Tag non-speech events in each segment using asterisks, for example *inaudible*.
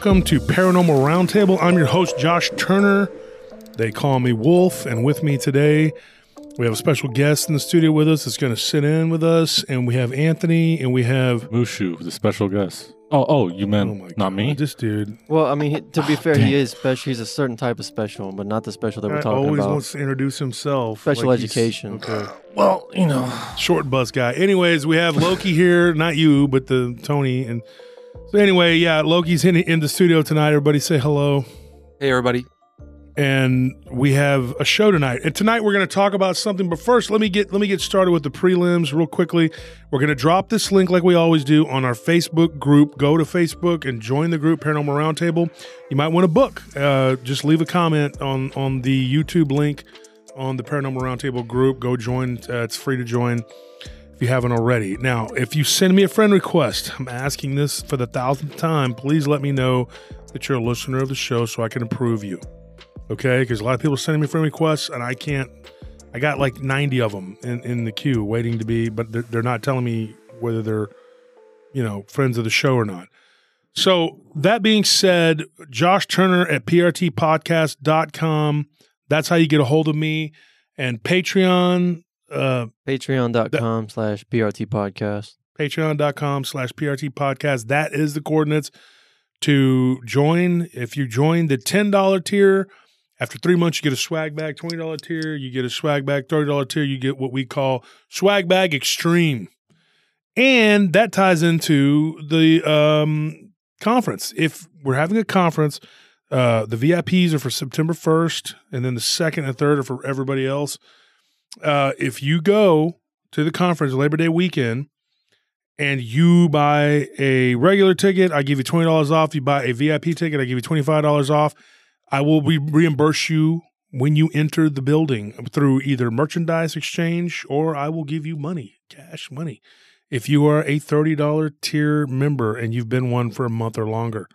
everyone, and welcome to Paranormal Roundtable. I'm your host, Josh Turner. They call me Wolf, and with me today, we have a special guest in the studio with us that's going to sit in with us, and we have Anthony, and we have. Mushu, the special guest. Oh, oh, you meant Oh my not God, me? This dude Well, I mean, he- to be ah, fair, dang. he is special. He's a certain type of special, but not the special that we're talking about. always about. wants to introduce himself. Special like education. Okay. Well, you know, Short bus guy. Anyways, we have Loki here. Not you, but the Tony. And so, anyway, yeah, Loki's in, in the studio tonight. Everybody say hello. Hey, everybody. and we have a show tonight. And tonight we're going to talk about something. But first, let me get let me get started with the prelims real quickly. We're going to drop this link like we always do on our Facebook group. Go to Facebook and join the group Paranormal Roundtable. You might want a book. Uh, just leave a comment on on the YouTube link on the Paranormal Roundtable group. Go join. Uh, it's free to join you haven't already. Now, if you send me a friend request, I'm asking this for the thousandth time. Please let me know that you're a listener of the show so I can approve you okay? Because a lot of people are sending me friend requests, and I can't. I got like ninety of them in, in the queue waiting to be, but they're, they're not telling me whether they're, you know, friends of the show or not. So that being said, Josh Turner at prtpodcast.com. That's how you get a hold of me. And Patreon, uh, Patreon.com slash PRT podcast. patreon.com slash PRT podcast. That is the coordinates to join. If you join the $10 tier, after three months, you get a swag bag. $20 tier, you get a swag bag. $30 tier, you get what we call swag bag extreme. And that ties into the um, conference. If we're having a conference, uh, the VIPs are for September 1st, and then the second and third are for everybody else. Uh, if you go to the conference Labor Day weekend, and you buy a regular ticket, I give you twenty dollars off. You buy a VIP ticket, I give you twenty five dollars off. I will re- reimburse you when you enter the building through either merchandise exchange or I will give you money, cash money, if you are a thirty dollar tier member and you've been one for a month or longer.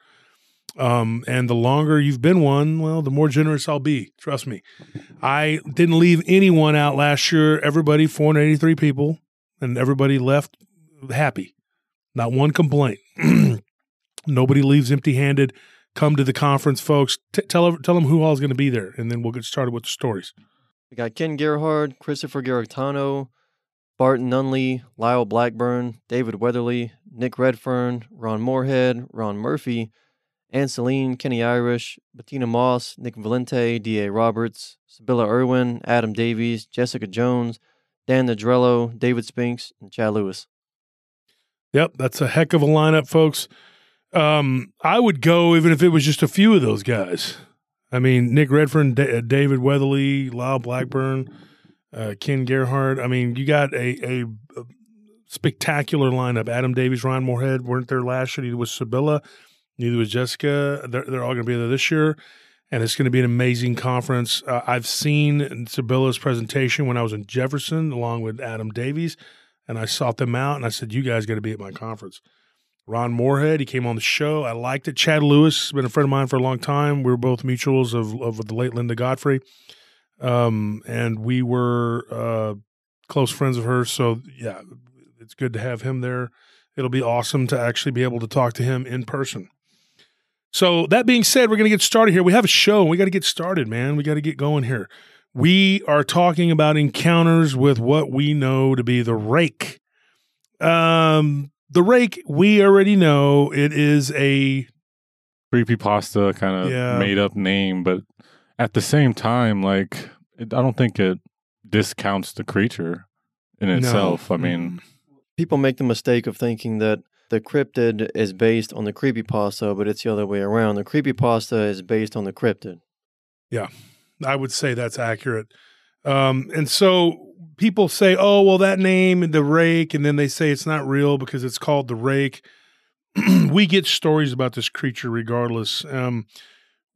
Um, and the longer you've been one, well, the more generous I'll be. Trust me. I didn't leave anyone out last year. Everybody, 483 people, and everybody left happy. Not one complaint. *clears throat* Nobody leaves empty-handed. Come to the conference, folks. T- tell tell them who all is going to be there, and then we'll get started with the stories. We got Ken Gerhard, Christopher Garetano, Barton Nunnelly, Lyle Blackburn, David Weatherly, Nick Redfern, Ron Morehead, Ron Murphy, Ann Celine, Kenny Irish, Bettina Moss, Nick Valente, D.A. Roberts, Sybilla Irwin, Adam Davies, Jessica Jones, Dan Nadrello, David Spinks, and Chad Lewis. Yep, that's a heck of a lineup, folks. Um, I would go even if it was just a few of those guys. I mean, Nick Redfern, Da- uh, David Weatherly, Lyle Blackburn, uh, Ken Gerhard. I mean, you got a, a, a spectacular lineup. Adam Davies, Ryan Morehead weren't there last year. Neither was Sybilla. Neither was Jessica. They're, they're all going to be there this year. And it's going to be an amazing conference. Uh, I've seen Sybilla's presentation when I was in Jefferson along with Adam Davies and I sought them out and I said, You guys got to be at my conference. Ron Morehead, he came on the show. I liked it. Chad Lewis been a friend of mine for a long time. We were both mutuals of, of the late Linda Godfrey. Um, and we were uh, close friends of hers. So, yeah, it's good to have him there. It'll be awesome to actually be able to talk to him in person. So, that being said, we're going to get started here. We have a show. We got to get started, man. We got to get going here. We are talking about encounters with what we know to be the rake. Um, the rake, we already know it is a creepypasta kind of Yeah. made up name, but at the same time, like it, I don't think it discounts the creature in no. itself. I mean, People make the mistake of thinking that the cryptid is based on the creepypasta, but it's the other way around. The creepypasta is based on the cryptid. Yeah, I would say that's accurate. Um, and so people say, oh, well, that name, the rake, and then they say it's not real because it's called the rake. *clears throat* we get stories about this creature regardless. Um,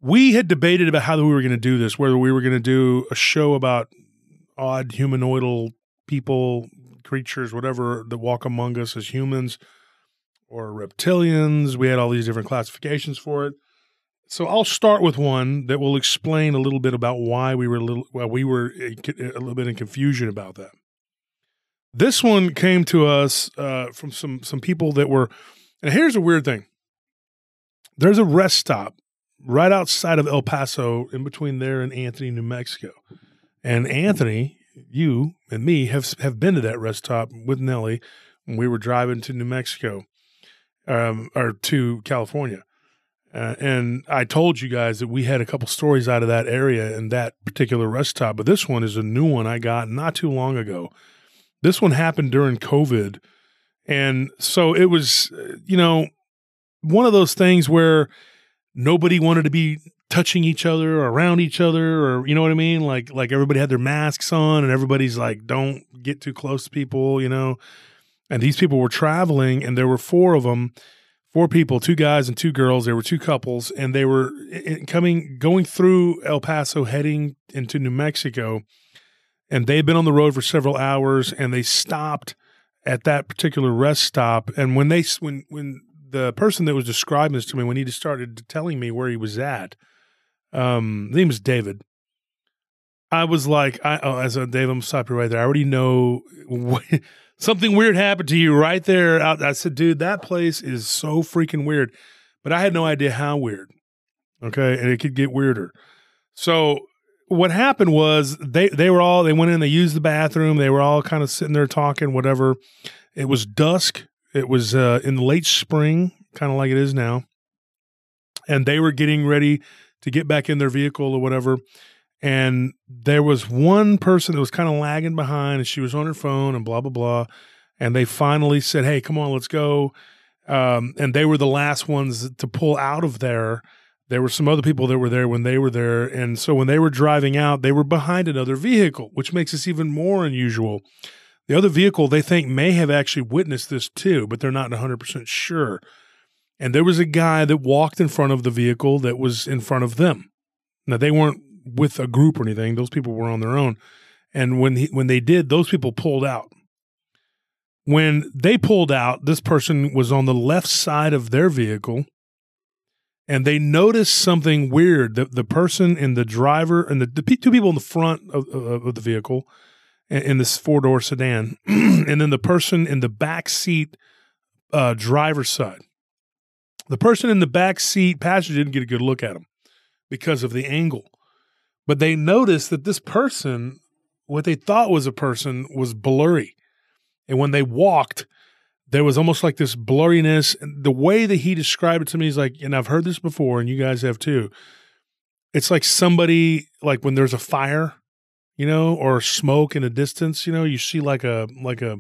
we had debated about how we were going to do this, whether we were going to do a show about odd humanoidal people, creatures, whatever that walk among us as humans or reptilians. We had all these different classifications for it. So I'll start with one that will explain a little bit about why we were a little well, we were a, a little bit in confusion about that. This one came to us uh, from some some people that were. And here's a weird thing. there's a rest stop right outside of El Paso, in between there and Anthony, New Mexico. And Anthony, you and me have have been to that rest stop with Nellie when we were driving to New Mexico, um, or to California. Uh, and I told you guys that we had a couple stories out of that area and that particular rest stop, but this one is a new one I got not too long ago. This one happened during COVID. And so it was, uh, you know, one of those things where nobody wanted to be touching each other or around each other or you know what I mean? Like like everybody had their masks on and everybody's like, don't get too close to people, you know. And these people were traveling and there were four of them four people, two guys and two girls. There were two couples, and they were coming, going through El Paso, heading into New Mexico. And they had been on the road for several hours, and they stopped at that particular rest stop. And when they, when when the person that was describing this to me, when he started telling me where he was at, um, his name was David. I was like, I, oh, as a Dave, I'm stopping right there. I already know *laughs* what, something weird happened to you right there. I said, dude, that place is so freaking weird. But I had no idea how weird. Okay. And it could get weirder. So what happened was they, they were all, they went in, they used the bathroom. They were all kind of sitting there talking, whatever. It was dusk. It was uh, in the late spring, kind of like it is now. And they were getting ready to get back in their vehicle or whatever and there was one person that was kind of lagging behind and she was on her phone and blah blah blah and they finally said hey come on let's go. Um, and they were the last ones to pull out of there. There were some other people that were there when they were there and so when they were driving out they were behind another vehicle which makes this even more unusual. The other vehicle they think may have actually witnessed this too but they're not 100% sure. And there was a guy that walked in front of the vehicle that was in front of them. Now they weren't with a group or anything. Those people were on their own. And when he, when they did, those people pulled out. When they pulled out, this person was on the left side of their vehicle and they noticed something weird. The, the person and the driver and the, the two people in the front of, of the vehicle in this four door sedan, *clears throat* and then the person in the back seat, uh, driver's side. The person in the back seat passenger didn't get a good look at him because of the angle. But they noticed that this person, what they thought was a person, was blurry. And when they walked, there was almost like this blurriness. And the way that he described it to me is like, and I've heard this before, and you guys have too. It's like somebody, like when there's a fire, you know, or smoke in a distance, you know, you see like a, like a,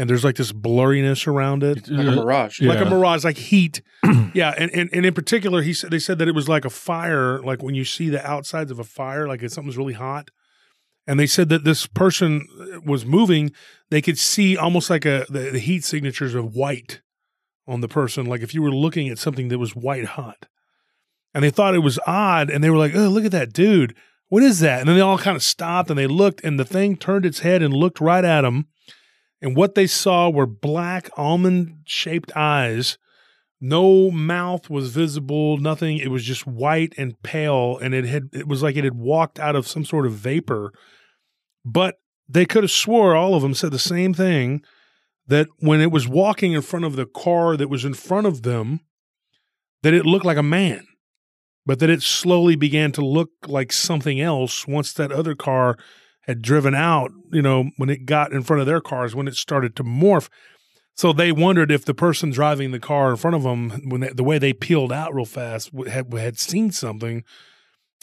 and there's like this blurriness around it, like a mirage, like a mirage, like heat. *clears throat* yeah, and, and and in particular, he said they said that it was like a fire, like when you see the outsides of a fire, like if something's really hot. And they said that this person uh, was moving, they could see almost like a the, the heat signatures of white on the person, like if you were looking at something that was white hot. And they thought it was odd, and they were like, "Oh, look at that dude! What is that?" And then they all kind of stopped and they looked, and the thing turned its head and looked right at them and what they saw were black almond shaped eyes. No mouth was visible, nothing. It was just white and pale, and it had it was like it had walked out of some sort of vapor. But they could have swore all of them said the same thing that when it was walking in front of the car that was in front of them, that it looked like a man, but that it slowly began to look like something else once that other car had driven out, you know, when it got in front of their cars, when it started to morph. So they wondered if the person driving the car in front of them, when they, the way they peeled out real fast, had had seen something.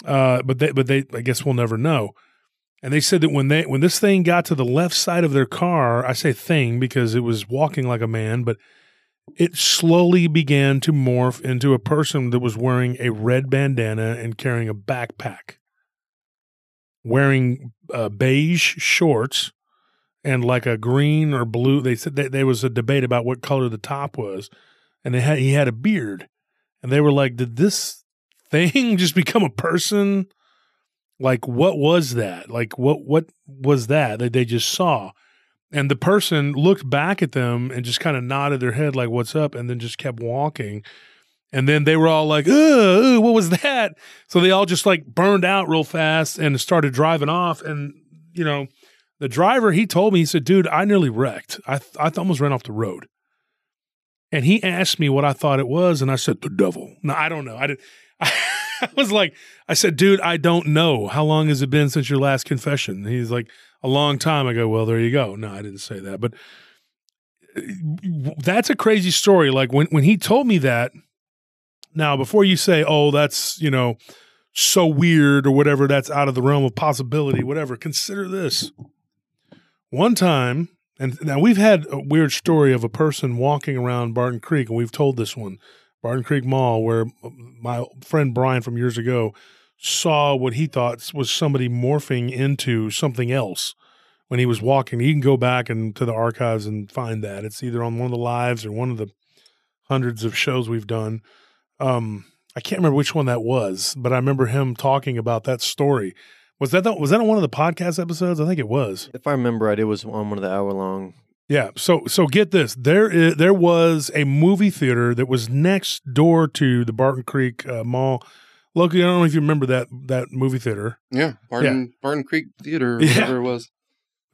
Uh, but they, but they, I guess we'll never know. And they said that when they when this thing got to the left side of their car, I say thing because it was walking like a man, but it slowly began to morph into a person that was wearing a red bandana and carrying a backpack wearing uh, beige shorts and like a green or blue. They said there was a debate about what color the top was, and they had he had a beard, and they were like, "Did this thing *laughs* just become a person? Like, what was that? Like, what what was that that they just saw?" And the person looked back at them and just kind of nodded their head like, "What's up?" and then just kept walking. And then they were all like, ugh, what was that? So they all just like burned out real fast and started driving off. And, you know, the driver, he told me, he said, dude, I nearly wrecked. I, th- I almost ran off the road. and he asked me what I thought it was, and I said the devil. No, I don't know. I did. *laughs* I was like, I said, dude, I don't know. How long has it been since your last confession? He's like, a long time. I go, well, there you go. No, I didn't say that, but uh, that's a crazy story. Like when when he told me that. Now, before you say, oh, that's you know so weird or whatever, that's out of the realm of possibility, whatever. Consider this. One time, and now we've had a weird story of a person walking around Barton Creek, and we've told this one, Barton Creek Mall, where my friend Brian from years ago saw what he thought was somebody morphing into something else when he was walking. You can go back and to the archives and find that. It's either on one of the lives or one of the hundreds of shows we've done. Um, I can't remember which one that was, but I remember him talking about that story. Was that the, was that on one of the podcast episodes? I think it was. If I remember right, it was on one of the hour long. Yeah. So so get this. There is, there was a movie theater that was next door to the Barton Creek uh, Mall. Loki, I don't know if you remember that that movie theater. Yeah, Barton Barton Creek Theater, or Yeah. whatever it was.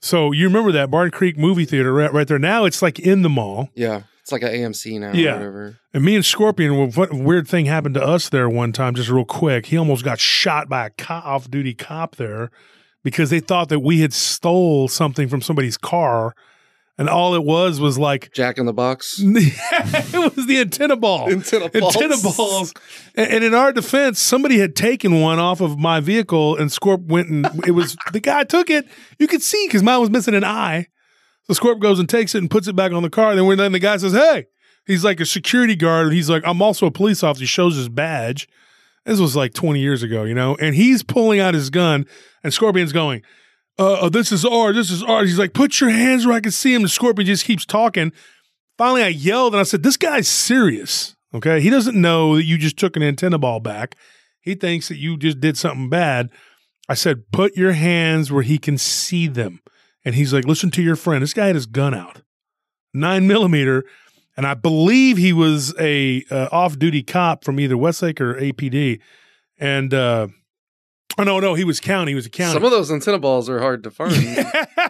So you remember that Barton Creek movie theater right, right there. Now it's like in the mall. Yeah, it's like an AMC now. Yeah. or whatever. And me and Scorpion, well, what weird thing happened to us there one time, just real quick. He almost got shot by a co- off-duty cop there because they thought that we had stole something from somebody's car, and all it was was like Jack in the Box. *laughs* it was the antenna ball. Antenna balls. Antenna balls. And, and in our defense, somebody had taken one off of my vehicle, and Scorp went and it was the guy took it. You could see because mine was missing an eye. So Scorp goes and takes it and puts it back on the car. then when then the guy says, "Hey," he's like a security guard. And he's like, "I'm also a police officer." He shows his badge. This was like 20 years ago, you know, and he's pulling out his gun, and Scorpion's going, uh, uh, this is ours. This is ours. He's like, put your hands where I can see him. The scorpion just keeps talking. Finally, I yelled and I said, this guy's serious. Okay. He doesn't know that you just took an antenna ball back. He thinks that you just did something bad. I said, put your hands where he can see them. And he's like, listen to your friend. This guy had his gun out, nine millimeter. And I believe he was a uh, off duty cop from either Westlake or APD. And, uh, oh, no, no, he was county. He was a county. Some of those antenna balls are hard to *laughs* find.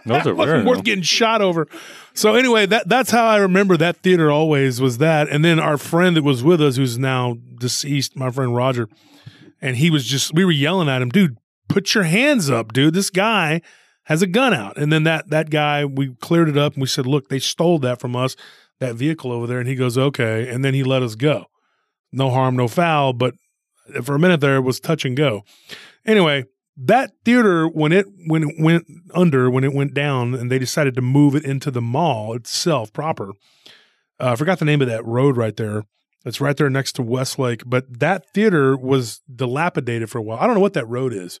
Those are *laughs* rare, worth getting shot over. So anyway, that that's how I remember that theater always was that. And then our friend that was with us, who's now deceased, my friend Roger, and he was just we were yelling at him, dude, put your hands up, dude. This guy has a gun out. And then that that guy, we cleared it up and we said, look, they stole that from us, that vehicle over there. And he goes, okay. And then he let us go. No harm, no foul. But for a minute there, it was touch and go. Anyway, that theater when it when it went under when it went down and they decided to move it into the mall itself proper uh, i forgot the name of that road right there it's right there next to westlake but that theater was dilapidated for a while i don't know what that road is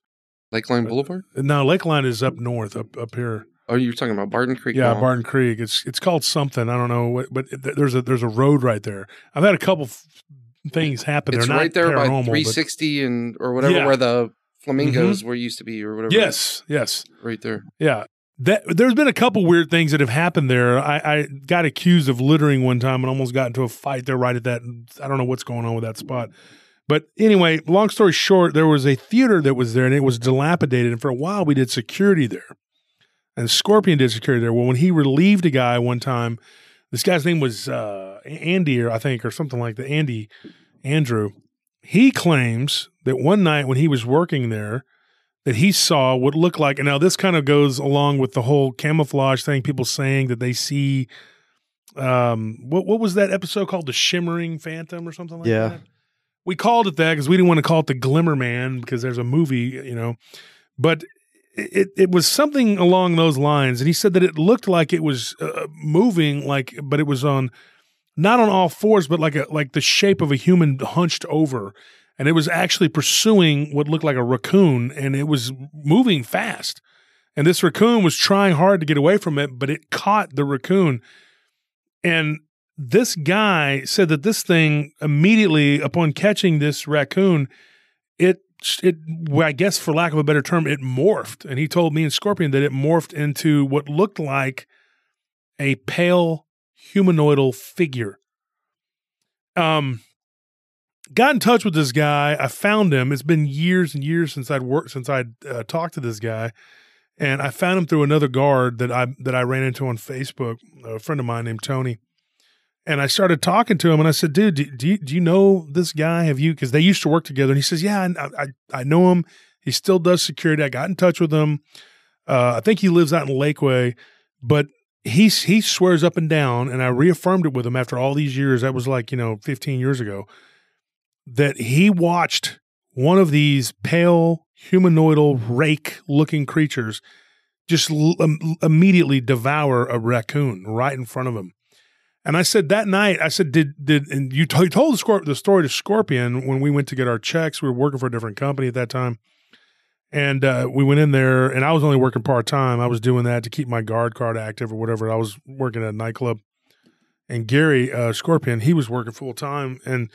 Lakeline Boulevard. Uh, now lakeline is up north up up here Oh, you're talking about Barton Creek. yeah Mall. barton creek it's it's called something i don't know what but th- there's a there's a road right there i've had a couple f- things happen It's They're not right there by paranormal, but- 360 and or whatever Yeah. where the flamingos mm-hmm. were used to be or whatever. yes yes right there. Yeah. That there's been a couple weird things that have happened there. I, I got accused of littering one time and almost got into a fight there right at that. I don't know what's going on with that spot. But anyway, long story short, there was a theater that was there and it was dilapidated. And for a while, we did security there. And Scorpion did security there. Well, when he relieved a guy one time, this guy's name was uh, Andy, or I think, or something like that. Andy, Andrew. He claims that one night when he was working there, that he saw what looked like, and now this kind of goes along with the whole camouflage thing. People saying that they see, um, what what was that episode called, the Shimmering Phantom or something like Yeah. that? We called it that because we didn't want to call it the Glimmer Man because there's a movie, you know, but it it was something along those lines, and he said that it looked like it was uh, moving, like, but it was on not on all fours, but like a like the shape of a human hunched over and it was actually pursuing what looked like a raccoon and it was moving fast. And this raccoon was trying hard to get away from it but it caught the raccoon. And this guy said that this thing immediately upon catching this raccoon it it i guess for lack of a better term it morphed and he told me and scorpion that it morphed into what looked like a pale humanoidal figure um got in touch with this guy. I found him. It's been years and years since I'd worked since I'd uh, talked to this guy, and I found him through another guard that I that I ran into on Facebook. A friend of mine named Tony, And I started talking to him, and I said, "Dude, do, do you do you know this guy? Have you?" Because they used to work together. And he says, "Yeah, I, I I know him. He still does security. I got in touch with him. Uh, I think he lives out in Lakeway, but he he swears up and down, and I reaffirmed it with him after all these years. That was like you know 15 years ago. That he watched one of these pale humanoidal rake looking creatures just l- um, immediately devour a raccoon right in front of him. And I said that night, I said, did did and you, t- you told the, Scorp- the story to Scorpion when we went to get our checks. We were working for a different company at that time, and uh, we went in there, and I was only working part time. I was doing that to keep my guard card active or whatever. I was working at a nightclub, and Gary uh, Scorpion, he was working full time, and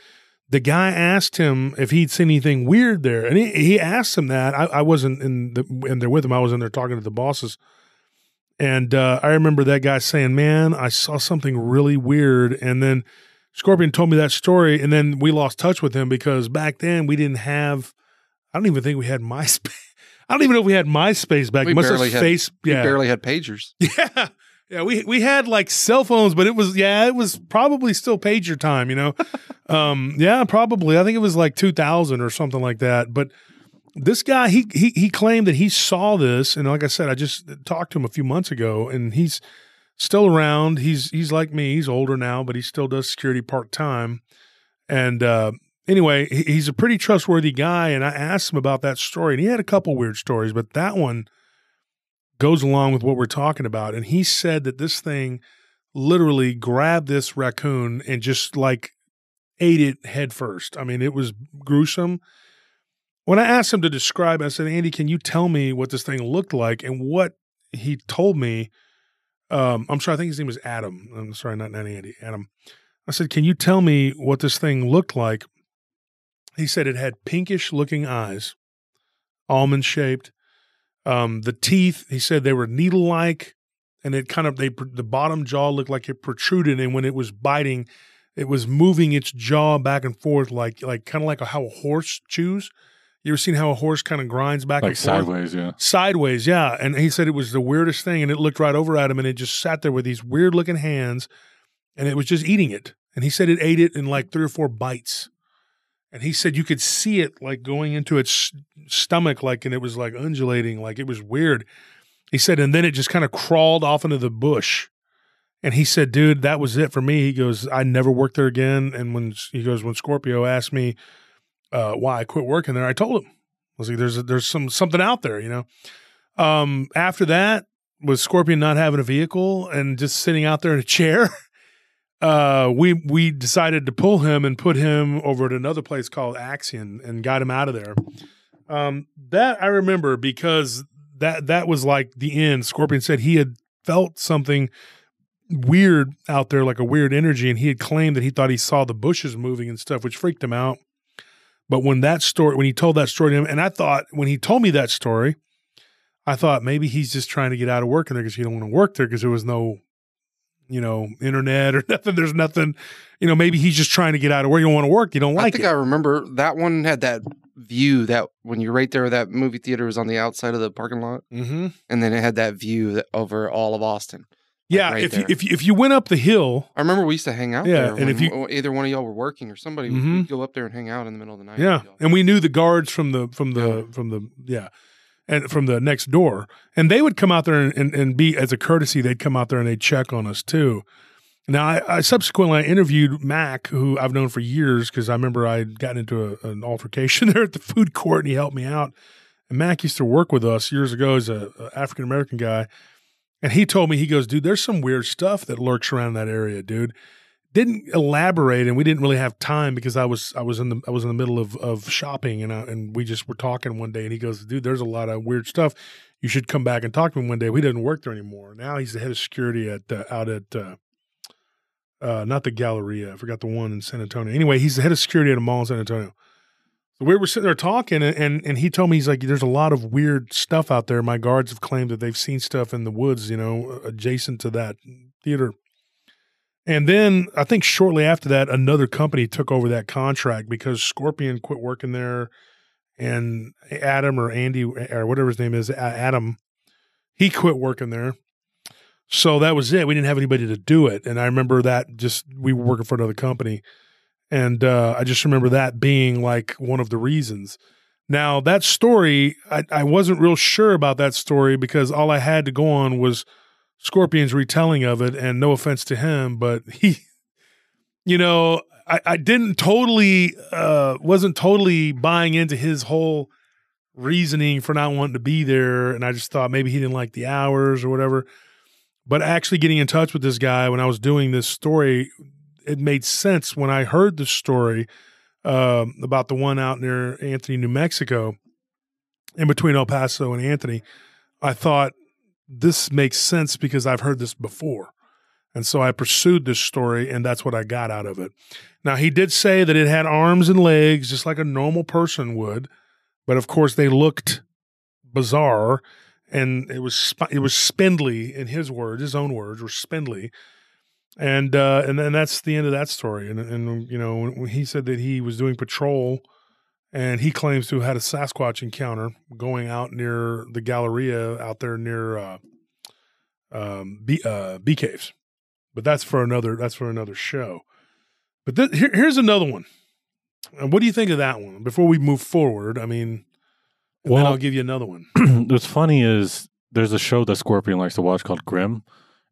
the guy asked him if he'd seen anything weird there, and he, he asked him that. I, I wasn't in the in there with him. I was in there talking to the bosses, and uh, I remember that guy saying, "Man, I saw something really weird." And then Scorpion told me that story, and then we lost touch with him because back then we didn't have. I don't even think we had *laughs* MySpace. I don't even know if we had MySpace back. We Must barely had- face. We Yeah, barely had pagers. *laughs* yeah, yeah. We we had like cell phones, but it was yeah, it was probably still pager time. You know, *laughs* um, yeah, probably. I think it was like two thousand or something like that. But this guy, he he he claimed that he saw this, and like I said, I just talked to him a few months ago, and he's still around. He's he's like me. He's older now, but he still does security part time. And uh, anyway, he- he's a pretty trustworthy guy. And I asked him about that story, and he had a couple weird stories, but that one goes along with what we're talking about. And he said that this thing literally grabbed this raccoon and just like ate it head first. I mean, it was gruesome. When I asked him to describe, I said, Andy, can you tell me what this thing looked like? And what he told me, um, I'm sorry, I think his name was Adam. I'm sorry, not, not Andy, Adam. I said, Can you tell me what this thing looked like? He said it had pinkish looking eyes, almond shaped. Um, the teeth, he said they were needle like, and it kind of they the bottom jaw looked like it protruded, and when it was biting, it was moving its jaw back and forth like like kind of like how a horse chews. You ever seen how a horse kind of grinds back like and forth? sideways, yeah. Sideways, yeah. And he said it was the weirdest thing, and it looked right over at him, and it just sat there with these weird looking hands, and it was just eating it. And he said it ate it in like three or four bites. And he said you could see it like going into its stomach, like, and it was like undulating, like it was weird. He said, and then it just kind of crawled off into the bush. And he said, dude, that was it for me. He goes, I never worked there again. And when he goes, when Scorpio asked me uh, why I quit working there, I told him, I was like, there's there's some something out there, you know. Um, after that, with Scorpion not having a vehicle and just sitting out there in a chair, *laughs* uh, we we decided to pull him and put him over at another place called Axion and got him out of there. Um, that I remember because that that was like the end. Scorpion said he had felt something weird out there, like a weird energy, and he had claimed that he thought he saw the bushes moving and stuff, which freaked him out. But when that story, when he told that story to him, and I thought when he told me that story, I thought maybe he's just trying to get out of working there because he don't want to work there because there was no, you know, internet or *laughs* nothing. There's nothing, you know. Maybe he's just trying to get out of where You don't want to work. You don't like. I think it. I remember that one had that view that when you're right there, that movie theater was on the outside of the parking lot, mm-hmm. and then it had that view that over all of Austin. Yeah, right if you, if you, if you went up the hill, I remember we used to hang out Yeah, there. and if you- either one of y'all were working or somebody, would Mhm. we'd go up there and hang out in the middle of the night. yeah, and we knew the guards from the from the from the yeah, and from the next door, and they would come out there and, and, and be as a courtesy, they'd come out there and they'd check on us too. Now, I, I subsequently I interviewed Mac, who I've known for years because I remember I would gotten into a, an altercation *laughs* there at the food court, and he helped me out. And Mac used to work with us years ago as a, a African American guy, and he told me he goes, "Dude, there's some weird stuff that lurks around that area, dude." Didn't elaborate, and we didn't really have time because I was I was in the I was in the middle of of shopping, and I, and we just were talking one day, and he goes, "Dude, there's a lot of weird stuff. You should come back and talk to him one day." We didn't work there anymore. Now he's the head of security at uh, out at. Uh, uh, not the Galleria. I forgot the one in San Antonio. Anyway, he's the head of security at a mall in San Antonio. We were sitting there talking, and, and and he told me he's like, "There's a lot of weird stuff out there." My guards have claimed that they've seen stuff in the woods, you know, adjacent to that theater. And then I think shortly after that, another company took over that contract because Scorpion quit working there, and Adam or Andy or whatever his name is, Adam, he quit working there. So that was it. We didn't have anybody to do it. And I remember that just, we were working for another company. And uh, I just remember that being like one of the reasons. Now, that story, I, I wasn't real sure about that story because all I had to go on was Scorpion's retelling of it. And no offense to him, but he, you know, I, I didn't totally, uh, wasn't totally buying into his whole reasoning for not wanting to be there. And I just thought maybe he didn't like the hours or whatever. But actually getting in touch with this guy when I was doing this story, it made sense when I heard the story um, about the one out near Anthony, New Mexico, in between El Paso and Anthony. I thought this makes sense because I've heard this before. And so I pursued this story, and that's what I got out of it. Now, he did say that it had arms and legs, just like a normal person would, but of course, they looked bizarre, and it was it was spindly in his words, his own words were spindly, and uh, and then that's the end of that story. And and you know, he said that he was doing patrol, and he claims to have had a Sasquatch encounter going out near the Galleria out there near uh, um, bee, uh, bee caves but that's for another that's for another show. But th- here, here's another one. And what do you think of that one? Before we move forward, I mean, Well- I'll give you another one. *clears throat* What's funny is there's a show that Scorpion likes to watch called Grimm.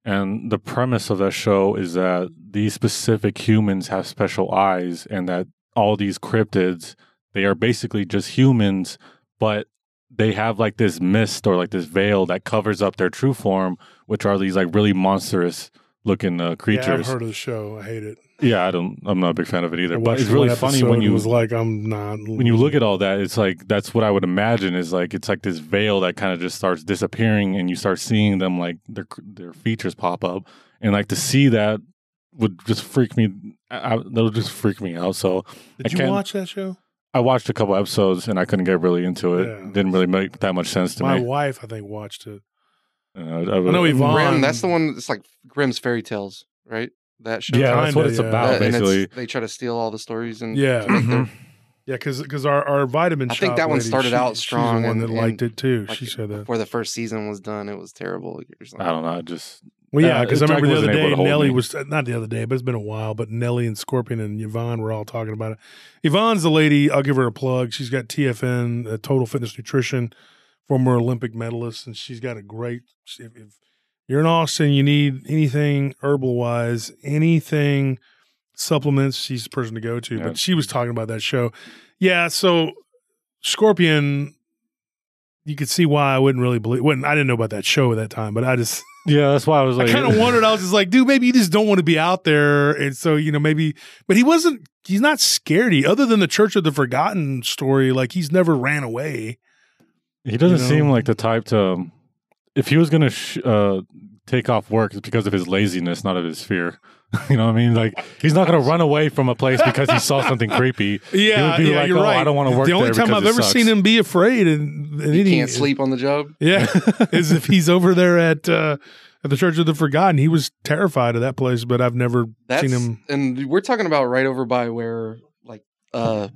And the premise of that show is that these specific humans have special eyes and that all these cryptids, they are basically just humans, but they have like this mist or like this veil that covers up their true form, which are these like really monstrous looking uh, Yeah, I've creatures. heard of the show. I hate it. Yeah, I don't. I'm not a big fan of it either. But it's really funny when you was like, I'm not. when you look at all that, it's like that's what I would imagine is like it's like this veil that kind of just starts disappearing, and you start seeing them like their their features pop up, and like to see that would just freak me. out. That'll just freak me out. So did I you can't- watch that show? I watched a couple episodes and I couldn't get really into it. Yeah. Didn't really make that much sense to My me. My wife, I think, watched it. Uh, I, I know Yvonne- Grimm, that's the one that's like Grimm's fairy tales, right? That show. Yeah, that's what it's yeah. about That- and it's- basically. they try to steal all the stories and Yeah. mm-hmm. Yeah, because because our, our vitamin I think shop that one lady, started she- out she's strong the one and- that liked and, it too. like, she said that. before the first season was done. It was terrible. or. I don't know. I just Well, yeah, Uh, because I remember the other day Nelly me. was not the other day, but it's been a while. But Nelly and Scorpion and Yvonne were all talking about it. Yvonne's the lady. I'll give her a plug. She's got TFN, uh, Total Fitness Nutrition, former Olympic medalist, and she's got a great. If, if you're in Austin, you need anything herbal wise, anything supplements, she's the person to go to. Yeah. But she was talking about that show. Yeah, so Scorpion. You could see why I wouldn't really believe. Wouldn't I didn't know about that show at that time, but I just *laughs* yeah. That's why I was like, I kind of wondered. I was just like, dude, maybe you just don't want to be out there, and so you know, maybe. But he wasn't. He's not scaredy. Other than the Church of the Forgotten story, like he's never ran away. He doesn't you know? seem like the type to. Um, If he was gonna sh- uh, take off work, it's because of his laziness, not of his fear. *laughs* you know what I mean? Like he's not gonna run away from a place because he saw something creepy. *laughs* Yeah, be yeah, like, you're "Oh, right. I don't wanna work The only there time I've ever sucks." seen him be afraid and, and He can't sleep on the job. *laughs* Yeah, is if he's over there at uh, at the Church of the Forgotten. He was terrified of that place, but I've never That's seen him. and we're talking about right over by where like uh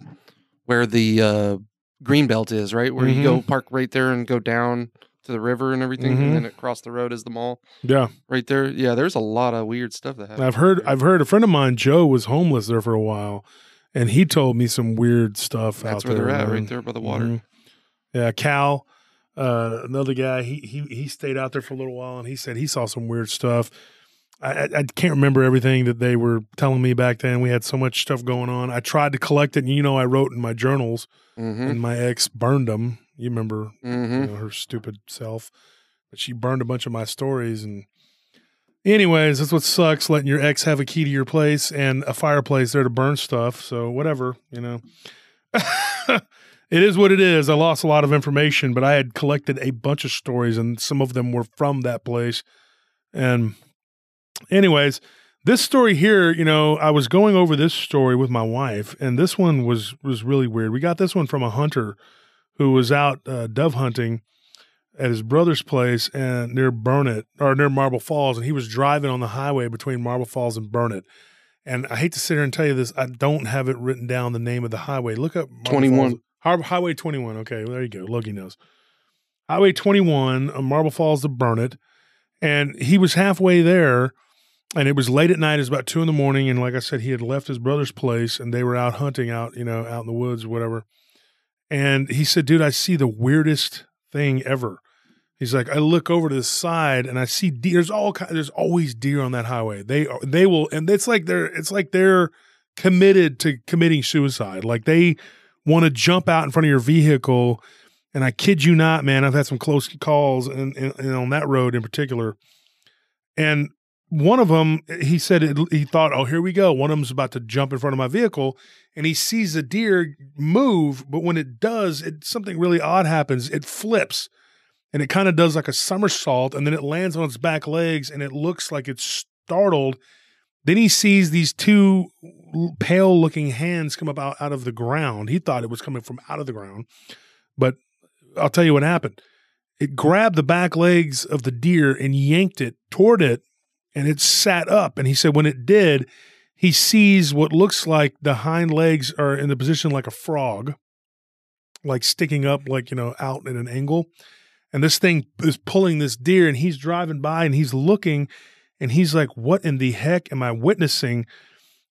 where the uh green belt is, right? Where you go park right there and go down to the river and everything, Mhm. and then across the road is the mall Yeah, right there. Yeah, there's a lot of weird stuff that happens. I've heard. there. I've heard a friend of mine, Joe, was homeless there for a while, and he told me some weird stuff. That's out where there, they're at, man. right there by the water. Mhm. Yeah, Cal, uh, another guy. He he he stayed out there for a little while, and he said he saw some weird stuff. I, I, I can't remember everything that they were telling me back then. We had so much stuff going on. I tried to collect it, and you know, I wrote in my journals, Mm-hmm. and my ex burned them. You remember Mm-hmm. you know, her stupid self. But she burned a bunch of my stories. And, anyways, that's what sucks letting your ex have a key to your place and a fireplace there to burn stuff. So, whatever, you know. *laughs* it is what it is. I lost a lot of information, but I had collected a bunch of stories, and some of them were from that place. And, anyways, this story here, you know, I was going over this story with my wife, and this one was was really weird. We got this one from a hunter who was out uh, dove hunting at his brother's place and near Burnet or near Marble Falls, and he was driving on the highway between Marble Falls and Burnet. And I hate to sit here and tell you this, I don't have it written down the name of the highway. Look up Marble 21. Falls. Har- Highway 21. Okay, well, there you go. Loki knows. Highway 21, uh, Marble Falls to Burnet. And he was halfway there, and it was late at night. It was about two in the morning, and like I said, he had left his brother's place, and they were out hunting out, you know, out in the woods or whatever. And he said, "Dude, I see the weirdest thing ever." He's like, I look over to the side and I see deer. There's all ki- there's always deer on that highway. They are, they will, and it's like they're it's like they're committed to committing suicide. Like they want to jump out in front of your vehicle. And I kid you not, man, I've had some close calls and, and, and on that road in particular. And one of them, he said he thought, oh, here we go. One of them's about to jump in front of my vehicle, and he sees the deer move, but when it does, it something really odd happens. It flips, and it kind of does like a somersault, and then it lands on its back legs, and it looks like it's startled. Then he sees these two pale looking hands come up out, out of the ground. He thought it was coming from out of the ground, but I'll tell you what happened. It grabbed the back legs of the deer and yanked it toward it, and it sat up. And he said when it did, he sees what looks like the hind legs are in the position like a frog, like sticking up, like, you know, out at an angle. And this thing is pulling this deer, and he's driving by and he's looking, and he's like, What in the heck am I witnessing?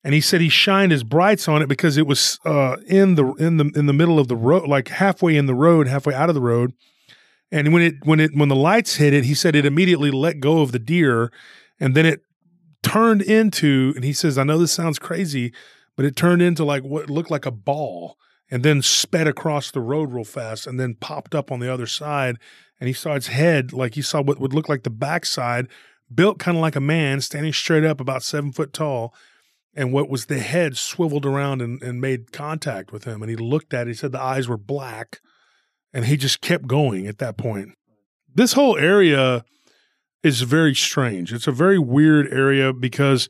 And he said he shined his brights on it because it was uh, in the in the in the middle of the road, like halfway in the road, halfway out of the road. And when it when it when the lights hit it, he said it immediately let go of the deer, and then it turned into. And he says, "I know this sounds crazy, but it turned into like what looked like a ball, and then sped across the road real fast, and then popped up on the other side. And he saw its head, like he saw what would look like the backside, built kind of like a man, standing straight up, about seven foot tall." and what was the head swiveled around and, and made contact with him. And he looked at it. He said the eyes were black, and he just kept going at that point. This whole area is very strange. It's a very weird area because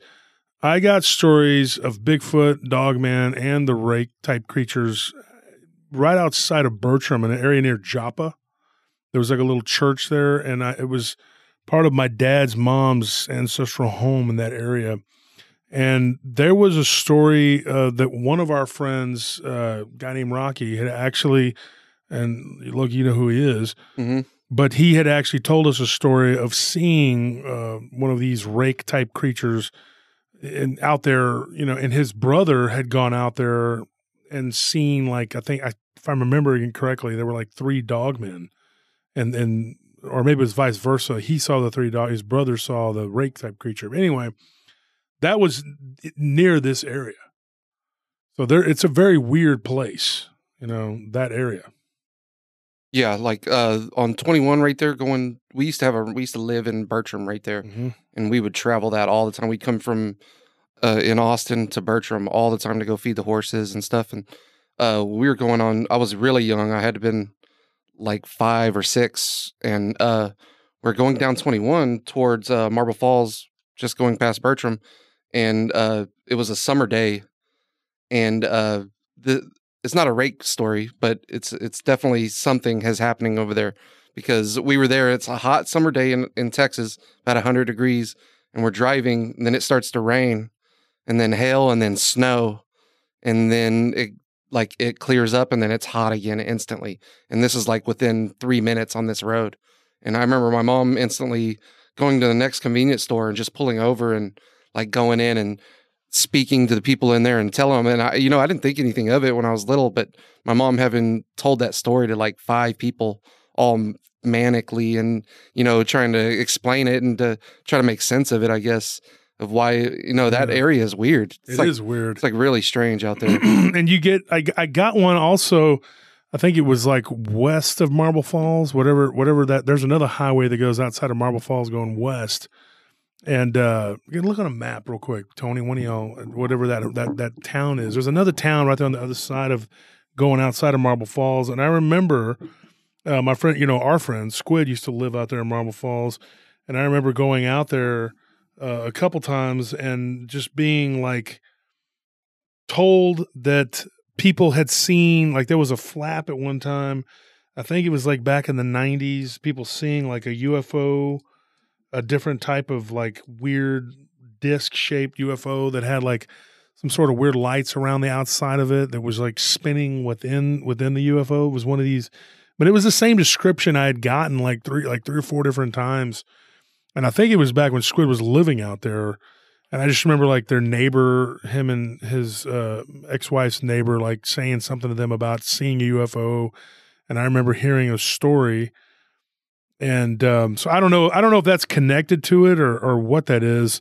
I got stories of Bigfoot, Dogman, and the rake type creatures right outside of Bertram in an area near Joppa. There was like a little church there, and I, it was part of my dad's mom's ancestral home in that area. And there was a story uh, that one of our friends, uh, a guy named Rocky, had actually, and look, you know who he is, hmm but he had actually told us a story of seeing uh, one of these rake type creatures and out there, you know, and his brother had gone out there and seen like I think I, if I'm remembering correctly, there were like three dogmen, and and or maybe it was vice versa. He saw the three dog, his brother saw the rake type creature. But anyway, that was near this area, so there it's a very weird place, you know, that area. Yeah, like uh, on 21 right there going we used to have a we used to live in Bertram right there Mm-hmm. and we would travel that all the time. We'd come from uh, in Austin to Bertram all the time to go feed the horses and stuff and uh, we were going on I was really young. I had to been like 5 or 6 and uh, we're going down 21 towards uh, Marble Falls just going past Bertram and uh, it was a summer day and uh, the it's not a rake story, but it's it's definitely something has happening over there because we were there. It's a hot summer day in, in Texas, about hundred degrees, and we're driving. And then it starts to rain, and then hail, and then snow, and then it like it clears up, and then it's hot again instantly. And this is like within three minutes on this road. And I remember my mom instantly going to the next convenience store and just pulling over and like going in and speaking to the people in there and telling them. And I, you know, I didn't think anything of it when I was little, but my mom having told that story to like five people, all manically, and you know, trying to explain it and to try to make sense of it. I guess of why you know that Yeah. area is weird. It's It is like weird. it's like really strange out there. *clears throat* and you get I, I got one also i think it was like west of marble falls whatever whatever that there's another highway that goes outside of marble falls going west and uh look on a map real quick tony one of y'all whatever that that that town is. There's another town right there on the other side of going outside of marble falls and i remember uh, my friend you know our friend squid used to live out there in marble falls and i remember going out there uh, a couple times and just being like told that people had seen like there was a flap at one time. I think it was like back in the 90s people seeing like a ufo a different type of like weird disc shaped ufo that had like some sort of weird lights around the outside of it that was like spinning within within the ufo it was one of these but it was the same description i had gotten like three like three or four different times and I think it was back when Squid was living out there. And I just remember like their neighbor, him and his uh, ex-wife's neighbor, like saying something to them about seeing a UFO. And I remember hearing a story. And um, so I don't know. I don't know if that's connected to it or or what that is.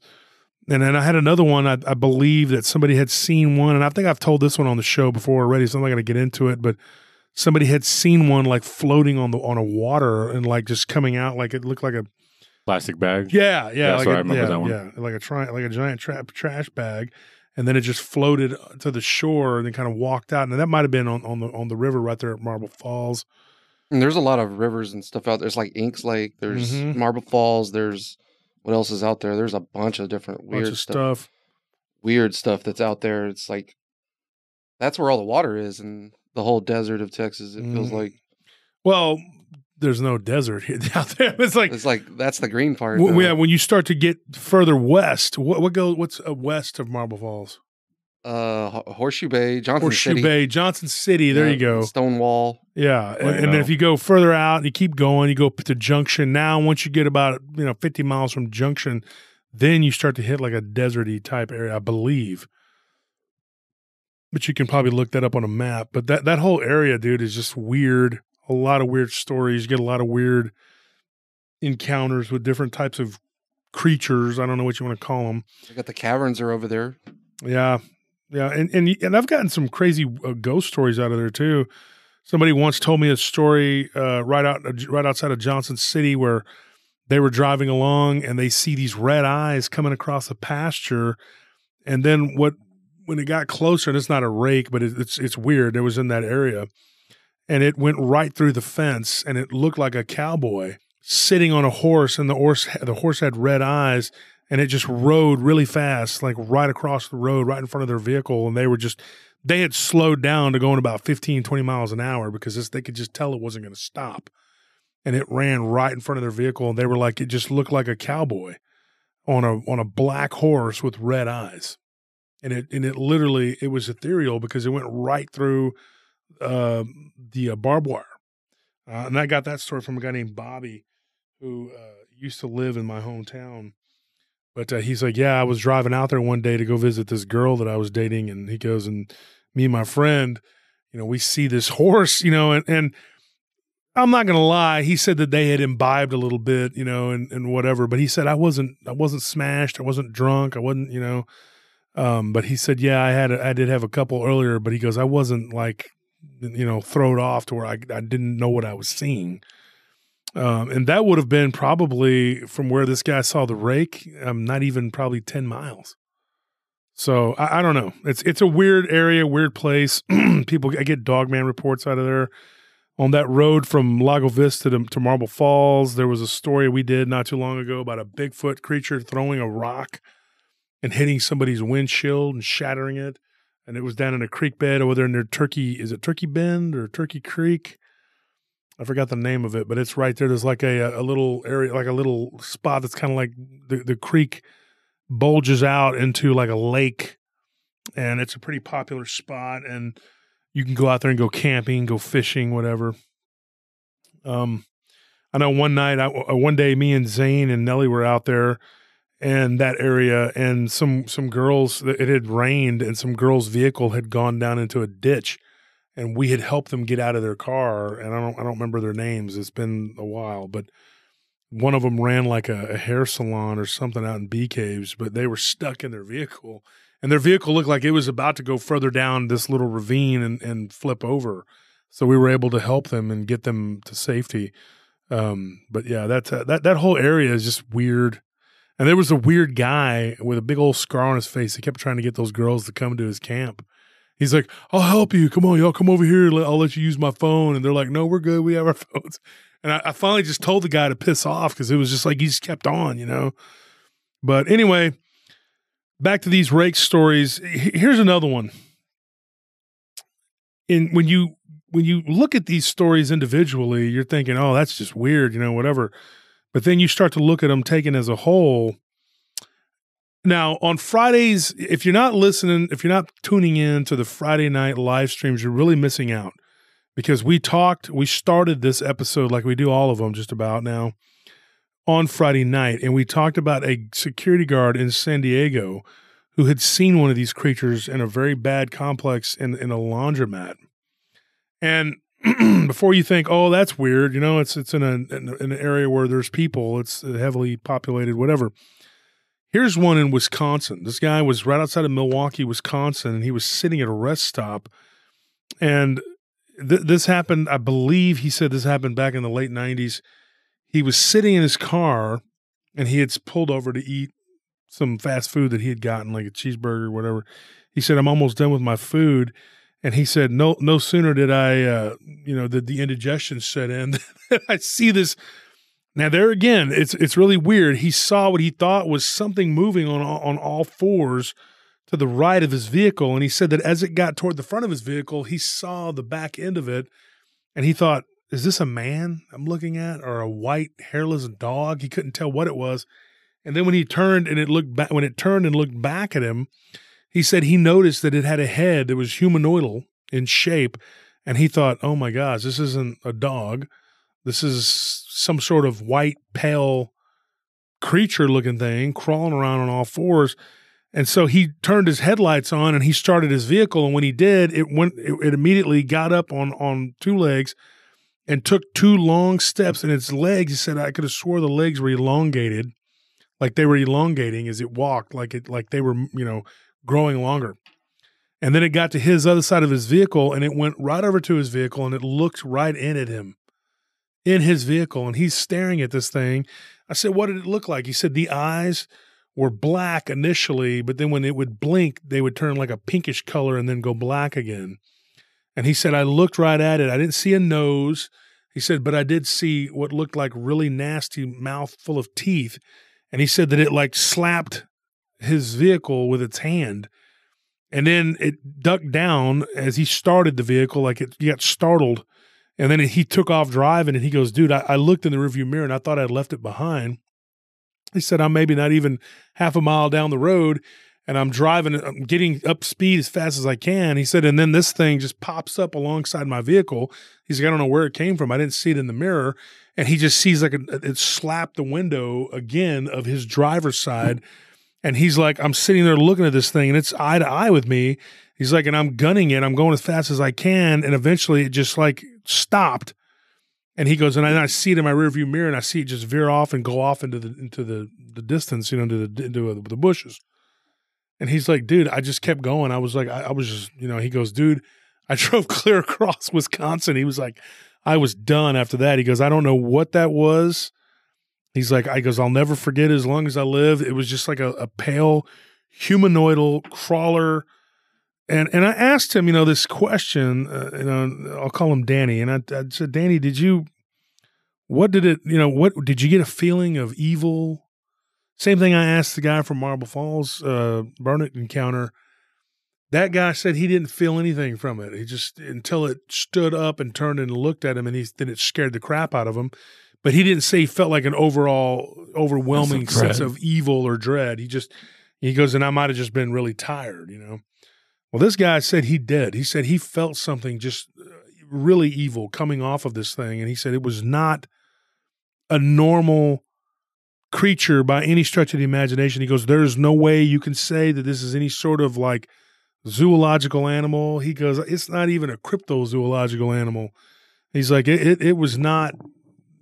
And then I had another one. I, I believe that somebody had seen one, and I think I've told this one on the show before already. So I'm not going to get into it, but somebody had seen one like floating on the on a water and like just coming out like it looked like a Plastic bag. yeah yeah Yeah, like so a, I remember yeah, that one. yeah like a tri- like a giant tra- trash bag, and then it just floated to the shore and then kind of walked out. And that might have been on on the on the river right there at Marble Falls. And there's a lot of rivers and stuff out there. There's like Inks Lake. There's Mhm. Marble Falls. There's what else is out there? There's a bunch of different Bunch weird of stuff, stuff. Weird stuff that's out there. It's like that's where all the water is and the whole desert of Texas. It feels Mhm. like Well, there's no desert here *laughs* out there. It's like it's like that's the green part. yeah, when you start to get further west, what what goes? What's uh, west of Marble Falls? Uh, Horseshoe Bay, Johnson Horseshoe City, Bay, Johnson City. There yeah, you go. Stonewall. Yeah, and, and then if you go further out and you keep going, you go up to Junction. Now, once you get about you know fifty miles from Junction, then you start to hit like a deserty type area, I believe. But you can probably look that up on a map. But that that whole area, dude, is just weird. A lot of weird stories. You get a lot of weird encounters with different types of creatures. I don't know what you want to call them. I got the caverns are over there. Yeah, yeah, and and and I've gotten some crazy uh, ghost stories out of there too. Somebody once told me a story uh, right out right outside of Johnson City where they were driving along and they see these red eyes coming across a pasture, and then what when it got closer, and it's not a rake, but it, it's it's weird. It was in that area, and it went right through the fence, and it looked like a cowboy sitting on a horse, and the horse the horse had red eyes, and it just rode really fast, like right across the road, right in front of their vehicle. And they were just, they had slowed down to going about 15, 20 miles an hour because this, they could just tell it wasn't going to stop. And it ran right in front of their vehicle. And they were like, it just looked like a cowboy on a, on a black horse with red eyes. And it, and it literally, it was ethereal because it went right through uh, the uh, barbed wire. Uh, and I got that story from a guy named Bobby who uh, used to live in my hometown. But uh, he's like, yeah, I was driving out there one day to go visit this girl that I was dating, and he goes, and me and my friend, you know, we see this horse, you know, and and I'm not gonna lie, he said that they had imbibed a little bit, you know, and and whatever, but he said I wasn't, I wasn't smashed, I wasn't drunk, I wasn't, you know, um, but he said, yeah, I had, a, I did have a couple earlier, but he goes, I wasn't like, you know, thrown off to where I, I didn't know what I was seeing. Um, and that would have been probably from where this guy saw the rake, um, not even probably 10 miles. So I, I don't know. It's it's a weird area, weird place. *clears throat* People, I get dogman reports out of there. On that road from Lago Vista to, to Marble Falls, there was a story we did not too long ago about a Bigfoot creature throwing a rock and hitting somebody's windshield and shattering it. And it was down in a creek bed over there near Turkey. Is it Turkey Bend or Turkey Creek? I forgot the name of it, but it's right there. There's like a a little area, like a little spot that's kind of like the the creek bulges out into like a lake, and it's a pretty popular spot. And you can go out there and go camping, go fishing, whatever. Um, I know one night, I, uh, one day, me and Zane and Nellie were out there in that area, and some some girls. It had rained, and some girls' vehicle had gone down into a ditch and we had helped them get out of their car and I don't I don't remember their names. It's been a while, but one of them ran like a, a hair salon or something out in Bee Caves, but they were stuck in their vehicle. And their vehicle looked like it was about to go further down this little ravine and, and flip over. So we were able to help them and get them to safety. Um, but yeah, that's uh, that that whole area is just weird. And there was a weird guy with a big old scar on his face. He kept trying to get those girls to come to his camp. He's like, I'll help you. Come on, y'all come over here. I'll let you use my phone. And they're like, no, we're good. We have our *laughs* phones. And I, I finally just told the guy to piss off because it was just like he just kept on, you know. But anyway, back to these rake stories. Here's another one. And when you when you look at these stories individually, you're thinking, oh, that's just weird, you know, whatever. But then you start to look at them taken as a whole. Now, on Fridays, if you're not listening, if you're not tuning in to the Friday night live streams, you're really missing out because we talked, we started this episode like we do all of them just about now on Friday night, and we talked about a security guard in San Diego who had seen one of these creatures in a very bad complex in, in a laundromat. And *clears throat* before you think, oh, that's weird, you know, it's it's in, a, in an area where there's people, it's heavily populated, whatever. Here's one in Wisconsin. This guy was right outside of Milwaukee, Wisconsin, and he was sitting at a rest stop. And th- this happened, I believe he said this happened back in the late 90s. He was sitting in his car and he had pulled over to eat some fast food that he had gotten, like a cheeseburger or whatever. He said, I'm almost done with my food. And he said, no, no sooner did I, uh, you know, did the indigestion set in, *laughs* I see this now there again, it's it's really weird. He saw what he thought was something moving on on all fours to the right of his vehicle, and he said that as it got toward the front of his vehicle, he saw the back end of it, and he thought, "Is this a man I'm looking at, or a white hairless dog?" He couldn't tell what it was, and then when he turned and it looked back, when it turned and looked back at him, he said he noticed that it had a head that was humanoidal in shape, and he thought, "Oh my gosh, this isn't a dog." This is some sort of white, pale creature looking thing crawling around on all fours. And so he turned his headlights on and he started his vehicle. And when he did, it went, it, it immediately got up on, on two legs and took two long steps. And its legs, he said, I could have swore the legs were elongated, like they were elongating as it walked, like it, like they were, you know, growing longer. And then it got to his other side of his vehicle and it went right over to his vehicle and it looked right in at him in his vehicle and he's staring at this thing. I said, What did it look like? He said, The eyes were black initially, but then when it would blink, they would turn like a pinkish color and then go black again. And he said, I looked right at it. I didn't see a nose. He said, but I did see what looked like really nasty mouth full of teeth. And he said that it like slapped his vehicle with its hand. And then it ducked down as he started the vehicle, like it got startled and then he took off driving and he goes, dude, I, I looked in the rearview mirror and I thought I'd left it behind. He said, I'm maybe not even half a mile down the road and I'm driving, I'm getting up speed as fast as I can. He said, and then this thing just pops up alongside my vehicle. He's like, I don't know where it came from. I didn't see it in the mirror. And he just sees like a, it slapped the window again of his driver's side. And he's like, I'm sitting there looking at this thing and it's eye to eye with me. He's like, and I'm gunning it. I'm going as fast as I can. And eventually it just like stopped. And he goes, and I, and I, see it in my rearview mirror, and I see it just veer off and go off into the into the the distance, you know, into the into the bushes. And he's like, dude, I just kept going. I was like, I, I was just, you know, he goes, dude, I *laughs* drove clear across Wisconsin. He was like, I was done after that. He goes, I don't know what that was. He's like, I goes, I'll never forget as long as I live. It was just like a, a pale humanoidal crawler and and I asked him, you know, this question. Uh, you know, I'll call him Danny, and I, I, said, Danny, did you? What did it? You know, what did you get a feeling of evil? Same thing I asked the guy from Marble Falls, uh, Burnet encounter. That guy said he didn't feel anything from it. He just until it stood up and turned and looked at him, and he then it scared the crap out of him. But he didn't say he felt like an overall overwhelming sense of evil or dread. He just he goes, and I might have just been really tired, you know. Well, this guy said he did. He said he felt something just uh, really evil coming off of this thing. And he said it was not a normal creature by any stretch of the imagination. He goes, There's no way you can say that this is any sort of like zoological animal. He goes, It's not even a cryptozoological animal. He's like, It, it, it was not,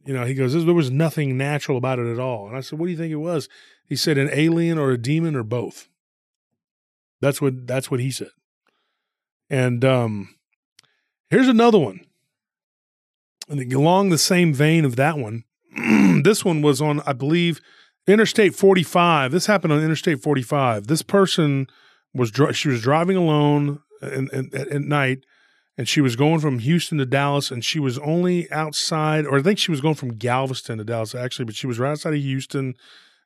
you know, he goes, There was nothing natural about it at all. And I said, What do you think it was? He said, An alien or a demon or both. That's what that's what he said. And um, here's another one. And along the same vein of that one, *clears throat* this one was on, I believe, Interstate 45. This happened on Interstate 45. This person was she was driving alone in, in, at night, and she was going from Houston to Dallas, and she was only outside, or I think she was going from Galveston to Dallas actually, but she was right outside of Houston,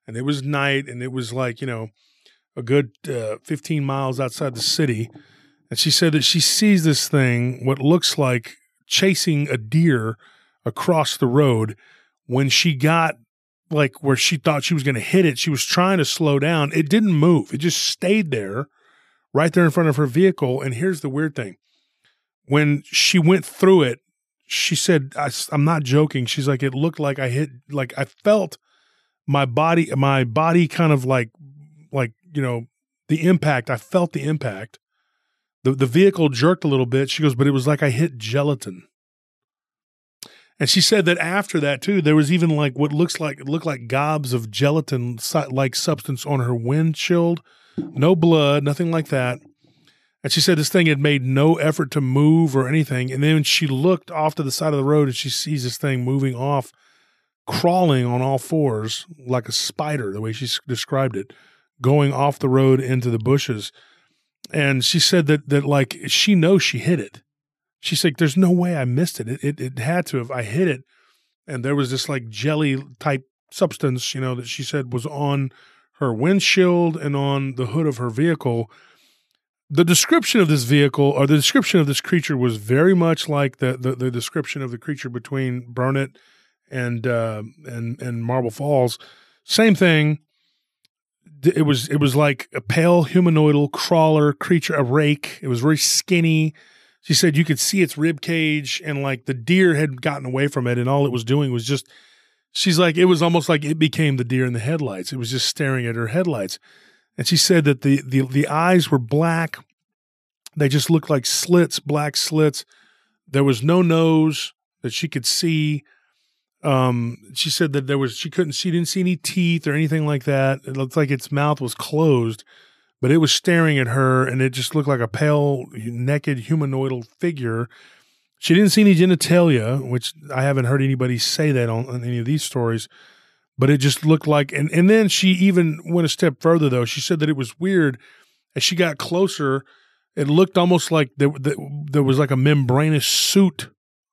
and it was night, and it was like you know a good uh, 15 miles outside the city and she said that she sees this thing, what looks like chasing a deer across the road. When she got like where she thought she was going to hit it, she was trying to slow down. It didn't move, it just stayed there, right there in front of her vehicle. And here's the weird thing when she went through it, she said, I, am not joking. She's like, it looked like I hit, like I felt my body my body kind of like like you know the impact i felt the impact the the vehicle jerked a little bit. She goes but it was like i hit gelatin. And she said that after that too there was even like what looks like it looked like gobs of gelatin like substance on her windshield. No blood nothing like that. And she said this thing had made no effort to move or anything. And then she looked off to the side of the road and she sees this thing moving off crawling on all fours like a spider, the way she described it, going off the road into the bushes. And she said that that like she knows she hit it. She's like, "There's no way I missed it. It it, it had to have. I hit it." And there was this like jelly type substance, you know, that she said was on her windshield and on the hood of her vehicle. The description of this vehicle or the description of this creature was very much like the the, the description of the creature between Burnet and uh, and and Marble Falls, same thing. It was it was like a pale humanoidal crawler creature, a rake. It was very skinny. She said you could see its rib cage, and like the deer had gotten away from it, and all it was doing was just. She's like it was almost like it became the deer in the headlights. It was just staring at her headlights, and she said that the the the eyes were black. They just looked like slits, black slits. There was no nose that she could see. Um, she said that there was she couldn't she didn't see any teeth or anything like that. It looked like its mouth was closed, but it was staring at her, and it just looked like a pale, naked humanoidal figure. She didn't see any genitalia, which I haven't heard anybody say that on, on any of these stories. But it just looked like, and and then she even went a step further though. She said that it was weird as she got closer. It looked almost like there, there was like a membranous suit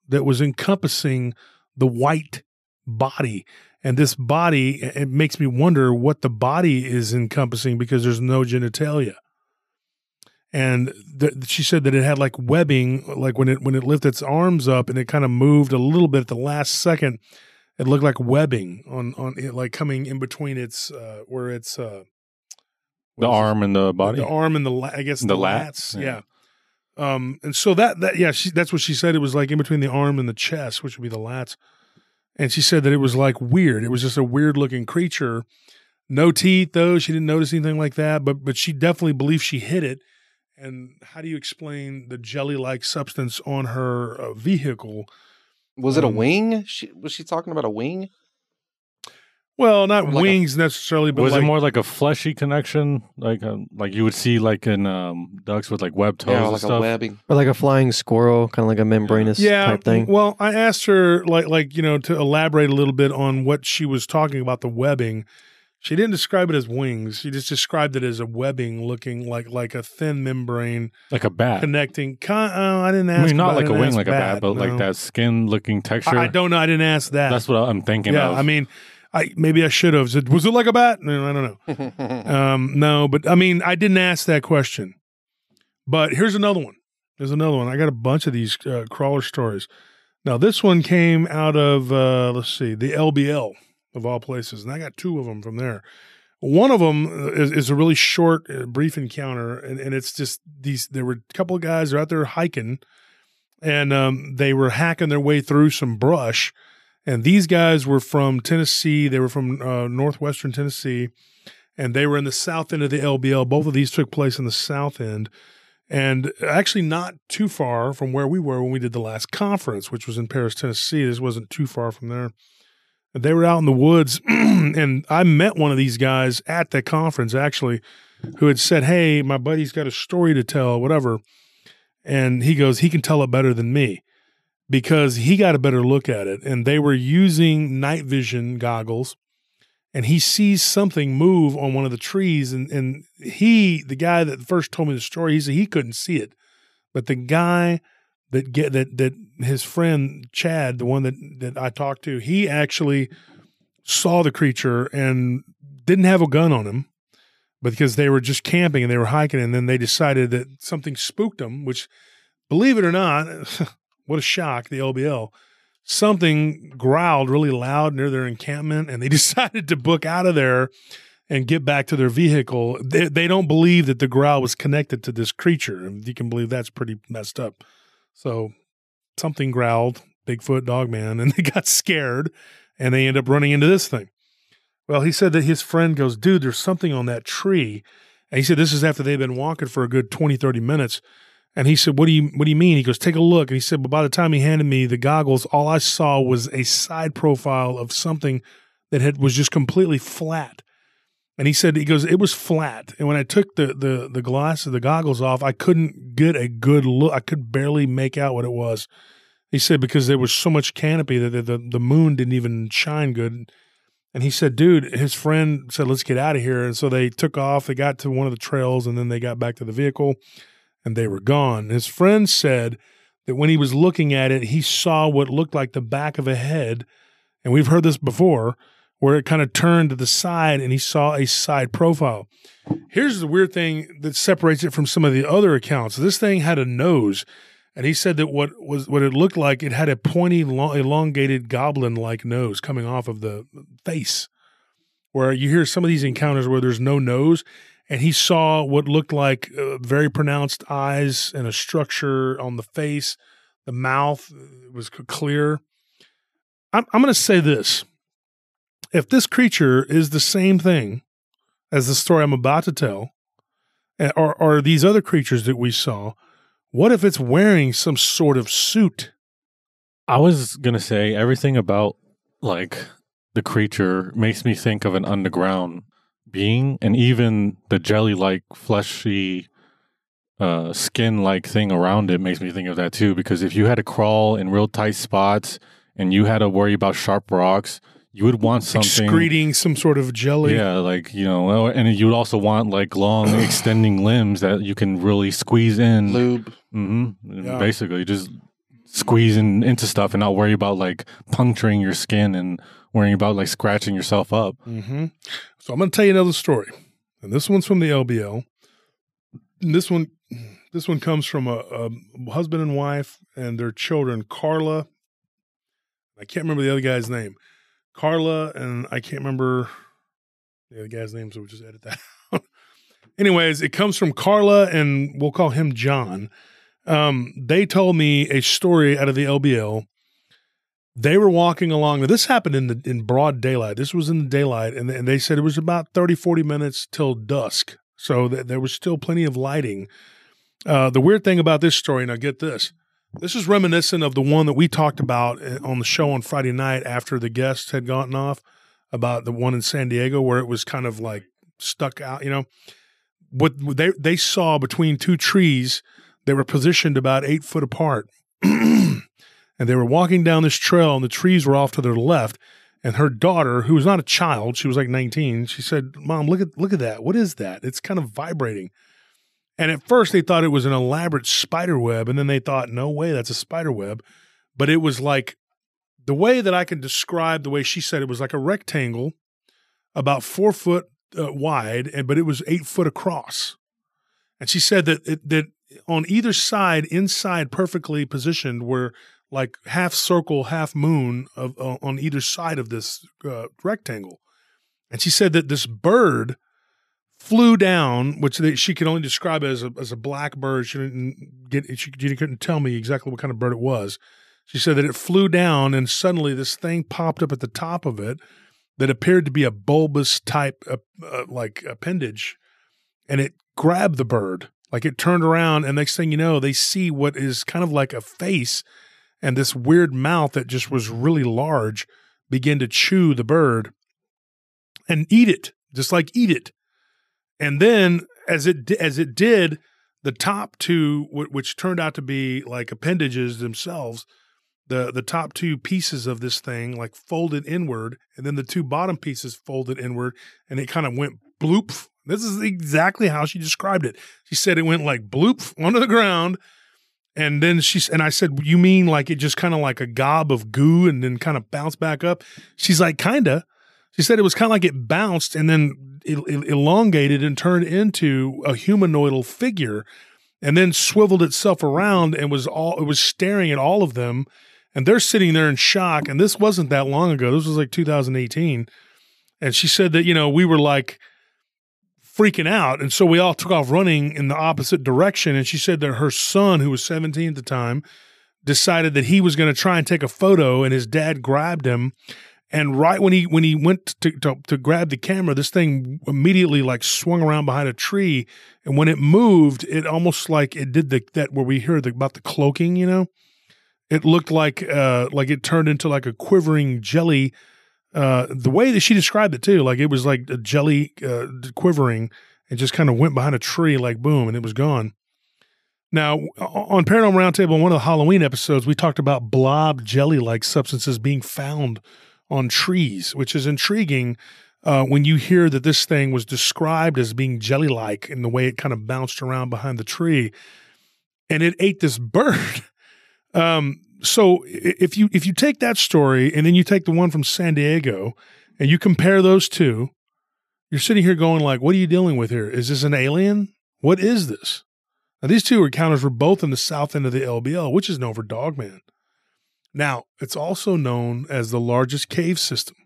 that was encompassing the white body. And this body, it makes me wonder what the body is encompassing because there's no genitalia. And the, she said that it had like webbing, like when it when it lifted its arms up and it kind of moved a little bit at the last second, it looked like webbing on on it, like coming in between its uh, where it's uh, the arm it? and the body, the arm and the I guess the, the lats, lats yeah. yeah. Um, and so that that yeah, she, that's what she said. It was like in between the arm and the chest, which would be the lats. And she said that it was like weird. It was just a weird looking creature. No teeth though. She didn't notice anything like that, but but she definitely believes she hit it. And how do you explain the jelly like substance on her uh, vehicle? Was it a um, wing? She, was she talking about a wing? Well, not like wings a, necessarily, but was like, it more like a fleshy connection, like um, like you would see like in um, ducks with like web toes, yeah, like stuff? a webbing, or like a flying squirrel, kind of like a membranous yeah, type thing. Well, I asked her like like you know to elaborate a little bit on what she was talking about the webbing. She didn't describe it as wings. She just described it as a webbing, looking like like a thin membrane, like a bat connecting. Con- oh, I didn't ask. I mean, not like a wing, like bat, a bat, but no. like that skin-looking texture. I, I, don't know. I didn't ask that. That's what I'm thinking. Yeah, of. I mean, I maybe I should have said, was it like a bat? No, I don't know. *laughs* um, no, but I mean, I didn't ask that question. But here's another one. There's another one. I got a bunch of these uh, crawler stories. Now, this one came out of uh, let's see, the LBL of all places, and I got two of them from there. One of them uh, is, is a really short, uh, brief encounter, and, and it's just these. There were a couple of guys. They're out there hiking, and um, they were hacking their way through some brush and these guys were from Tennessee. They were from uh, northwestern Tennessee, and they were in the south end of the LBL. Both of these took place in the south end, and actually not too far from where we were when we did the last conference, which was in Paris, Tennessee. This wasn't too far from there. They were out in the woods, *clears throat* and I met one of these guys at the conference actually, who had said, "Hey, my buddy's got a story to tell, whatever." And he goes, "He can tell it better than me." Because he got a better look at it and they were using night vision goggles and he sees something move on one of the trees and, and he the guy that first told me the story he said he couldn't see it but the guy that get that that his friend chad the one that that i talked to he actually saw the creature and didn't have a gun on him because they were just camping and they were hiking and then they decided that something spooked them which believe it or not *laughs* what a shock, the LBL. Something growled really loud near their encampment, and they *laughs* decided to book out of there and get back to their vehicle. They, they don't believe that the growl was connected to this creature. And you can believe that's pretty messed up. So something growled, Bigfoot, Dogman, *laughs* and they got scared and they end up running into this thing. Well, he said that his friend goes, dude, there's something on that tree. And he said, this is after they've been walking for a good 20, 30 minutes. And he said, what do you, what do you mean? He goes, take a look. And he said, but by the time he handed me the goggles, all I saw was a side profile of something that had, was just completely flat. And he said, he goes, it was flat. And when I took the, the, the glasses, the goggles off, I couldn't get a good look. I could barely make out what it was. He said, because there was so much canopy that the, the, the moon didn't even shine good. And he said, dude, his friend said, let's get out of here. And so they took off. They got to one of the trails and then they got back to the vehicle and they were gone. His friend said that when he was looking at it, he saw what looked like the back of a head. And we've heard this before, where it kind of turned to the side and he saw a side profile. Here's the weird thing that separates it from some of the other accounts. This thing had a nose. And he said that what was what it looked like, it had a pointy, long, elongated goblin-like nose coming off of the face. Where you hear some of these encounters where there's no nose, and he saw what looked like uh, very pronounced eyes and a structure on the face. The mouth uh, was clear. I'm, I'm going to say this: if this creature is the same thing as the story I'm about to tell, or, or these other creatures that we saw what if it's wearing some sort of suit? I was gonna say everything about like the creature makes me think of an underground being, and even the jelly-like, fleshy, uh, skin-like thing around it makes me think of that too. Because if you had to crawl in real tight spots and you had to worry about sharp rocks, you would want something excreting some sort of jelly. Yeah, like you know, and you would also want like long *clears throat* extending limbs that you can really squeeze in. Lube. Mm-hmm. Yeah. Basically, just squeezing into stuff and not worry about like puncturing your skin and worrying about like scratching yourself up. Mm-hmm. So I'm going to tell you another story, and this one's from the LBL. And this one, this one comes from a, a husband and wife and their children, Carla. I can't remember the other guy's name. Carla and I can't remember the other guy's name, so we'll just edit that *laughs* out. Anyways, it comes from Carla and we'll call him John. Um, they told me a story out of the LBL. They were walking along. This happened in the in broad daylight. This was in the daylight, and, and they said it was about 30, 40 minutes till dusk. So th- there was still plenty of lighting. Uh, the weird thing about this story, now get this, this is reminiscent of the one that we talked about uh, on the show on Friday night after the guests had gotten off about the one in San Diego where it was kind of like stuck out, you know. What they they saw between two trees, they were positioned about eight foot apart. *clears throat* and they were walking down this trail and the trees were off to their left. And her daughter, who was not a child, she was like 19, she said, Mom, look at look at that. What is that? It's kind of vibrating. And at first they thought it was an elaborate spider web, and then they thought, no way, that's a spider web. But it was like the way that I can describe the way she said it was like a rectangle, about four foot uh, wide, and but it was eight foot across. And she said that it, that on either side, inside, perfectly positioned, were like half circle, half moon of uh, on either side of this uh, rectangle. And she said that this bird flew down, which they, she could only describe as a as a black bird. She didn't get she, she couldn't tell me exactly what kind of bird it was. She said that it flew down, and suddenly this thing popped up at the top of it that appeared to be a bulbous type, uh, uh, like appendage, and it grabbed the bird. Like it turned around, and next thing you know, they see what is kind of like a face and this weird mouth that just was really large began to chew the bird and eat it, just like eat it. And then as it as it did, the top two, which turned out to be like appendages themselves, the the top two pieces of this thing like folded inward, and then the two bottom pieces folded inward, and it kind of went bloop. This is exactly how she described it. She said it went like bloop onto the ground, and then she's and I said, "You mean like it just kind of like a gob of goo and then kind of bounced back up?" She's like, "Kinda." She said it was kind of like it bounced and then el- el- elongated and turned into a humanoidal figure, and then swiveled itself around and was all it was staring at all of them, and they're sitting there in shock. And this wasn't that long ago. This was like 2018, and she said that you know we were like freaking out. And so we all took off running in the opposite direction. And she said that her son, who was 17 at the time, decided that he was going to try and take a photo, and his dad grabbed him And right when he when he went to, to to grab the camera, this thing immediately like swung around behind a tree, and when it moved, it almost like it did the that where we hear the, about the cloaking, you know. It looked like uh like it turned into like a quivering jelly. Uh, the way that she described it too, like it was like a jelly uh, quivering, and just kind of went behind a tree, like boom, and it was gone. Now, on Paranormal Roundtable, one of the Halloween episodes, we talked about blob jelly like substances being found on trees, which is intriguing uh, when you hear that this thing was described as being jelly like in the way it kind of bounced around behind the tree. And it ate this *laughs* bird. Um, so if you if you take that story and then you take the one from San Diego and you compare those two, you're sitting here going like, what are you dealing with here? Is this an alien? What is this? Now, these two encounters were both in the south end of the LBL, which is known for Dogman. Now, it's also known as the largest cave system.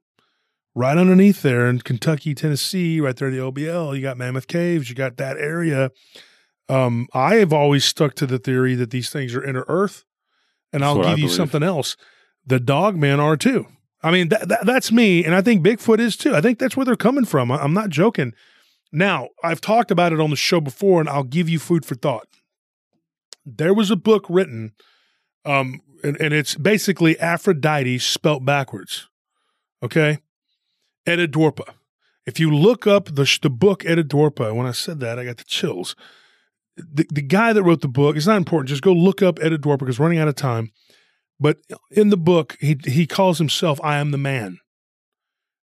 Right underneath there in Kentucky, Tennessee, right there the LBL, you got Mammoth Caves, you got that area. Um, I have always stuck to the theory that these things are inner earth, and That's I'll give you something else. The dog men are too. I mean, that, that, that's me, and I think Bigfoot is too. I think that's where they're coming from. I- I'm not joking. Now, I've talked about it on the show before, and I'll give you food for thought. There was a book written, um, and, and it's basically Aphrodite spelt backwards. Okay? Etidorhpa. If you look up the, sh- the book Etidorhpa, when I said that, I got the chills. The, the guy that wrote the book, it's not important. Just go look up Etidorhpa because we're running out of time. But in the book, he, he calls himself I am the man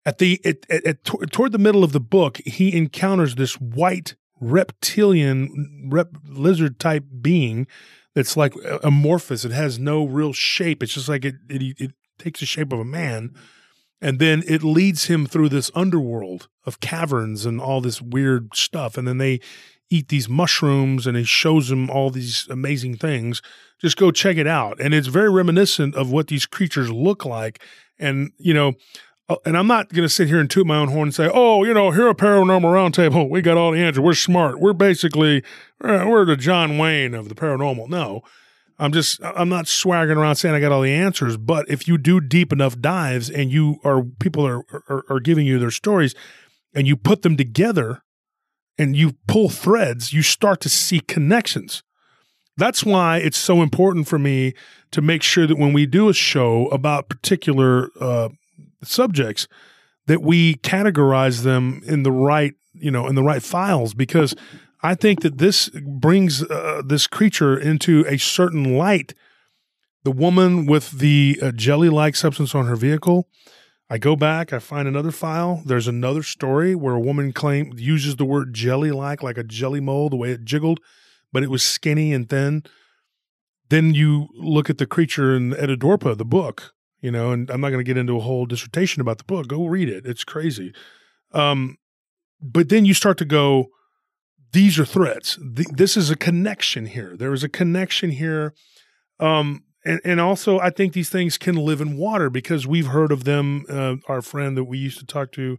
at the at, at, at toward the middle of the book, he encounters this white reptilian rep, lizard type being that's like uh, amorphous. It has no real shape. It's just like it, it it takes the shape of a man, and then it leads him through this underworld of caverns and all this weird stuff. And then they eat these mushrooms, and he shows them all these amazing things. Just go check it out, and it's very reminiscent of what these creatures look like. And you know, uh, and I'm not going to sit here and toot my own horn and say, "Oh, you know, here at Paranormal Roundtable, we got all the answers. We're smart. We're basically uh, we're the John Wayne of the paranormal." No, I'm just I'm not swaggering around saying I got all the answers. But if you do deep enough dives and you are people are are, are giving you their stories, and you put them together, and you pull threads, you start to see connections. That's why it's so important for me to make sure that when we do a show about particular uh, subjects that we categorize them in the right you know in the right files because i think that this brings uh, this creature into a certain light the woman with the uh, jelly like substance on her vehicle i go back i find another file there's another story where a woman claim uses the word jelly like like a jelly mold the way it jiggled but it was skinny and thin then you look at the creature in Etidorhpa, the book, you know, and I'm not going to get into a whole dissertation about the book. Go read it. It's crazy. Um, but then you start to go, these are threats. Th- this is a connection here. There is a connection here. Um, and, and also, I think these things can live in water because we've heard of them. Uh, our friend that we used to talk to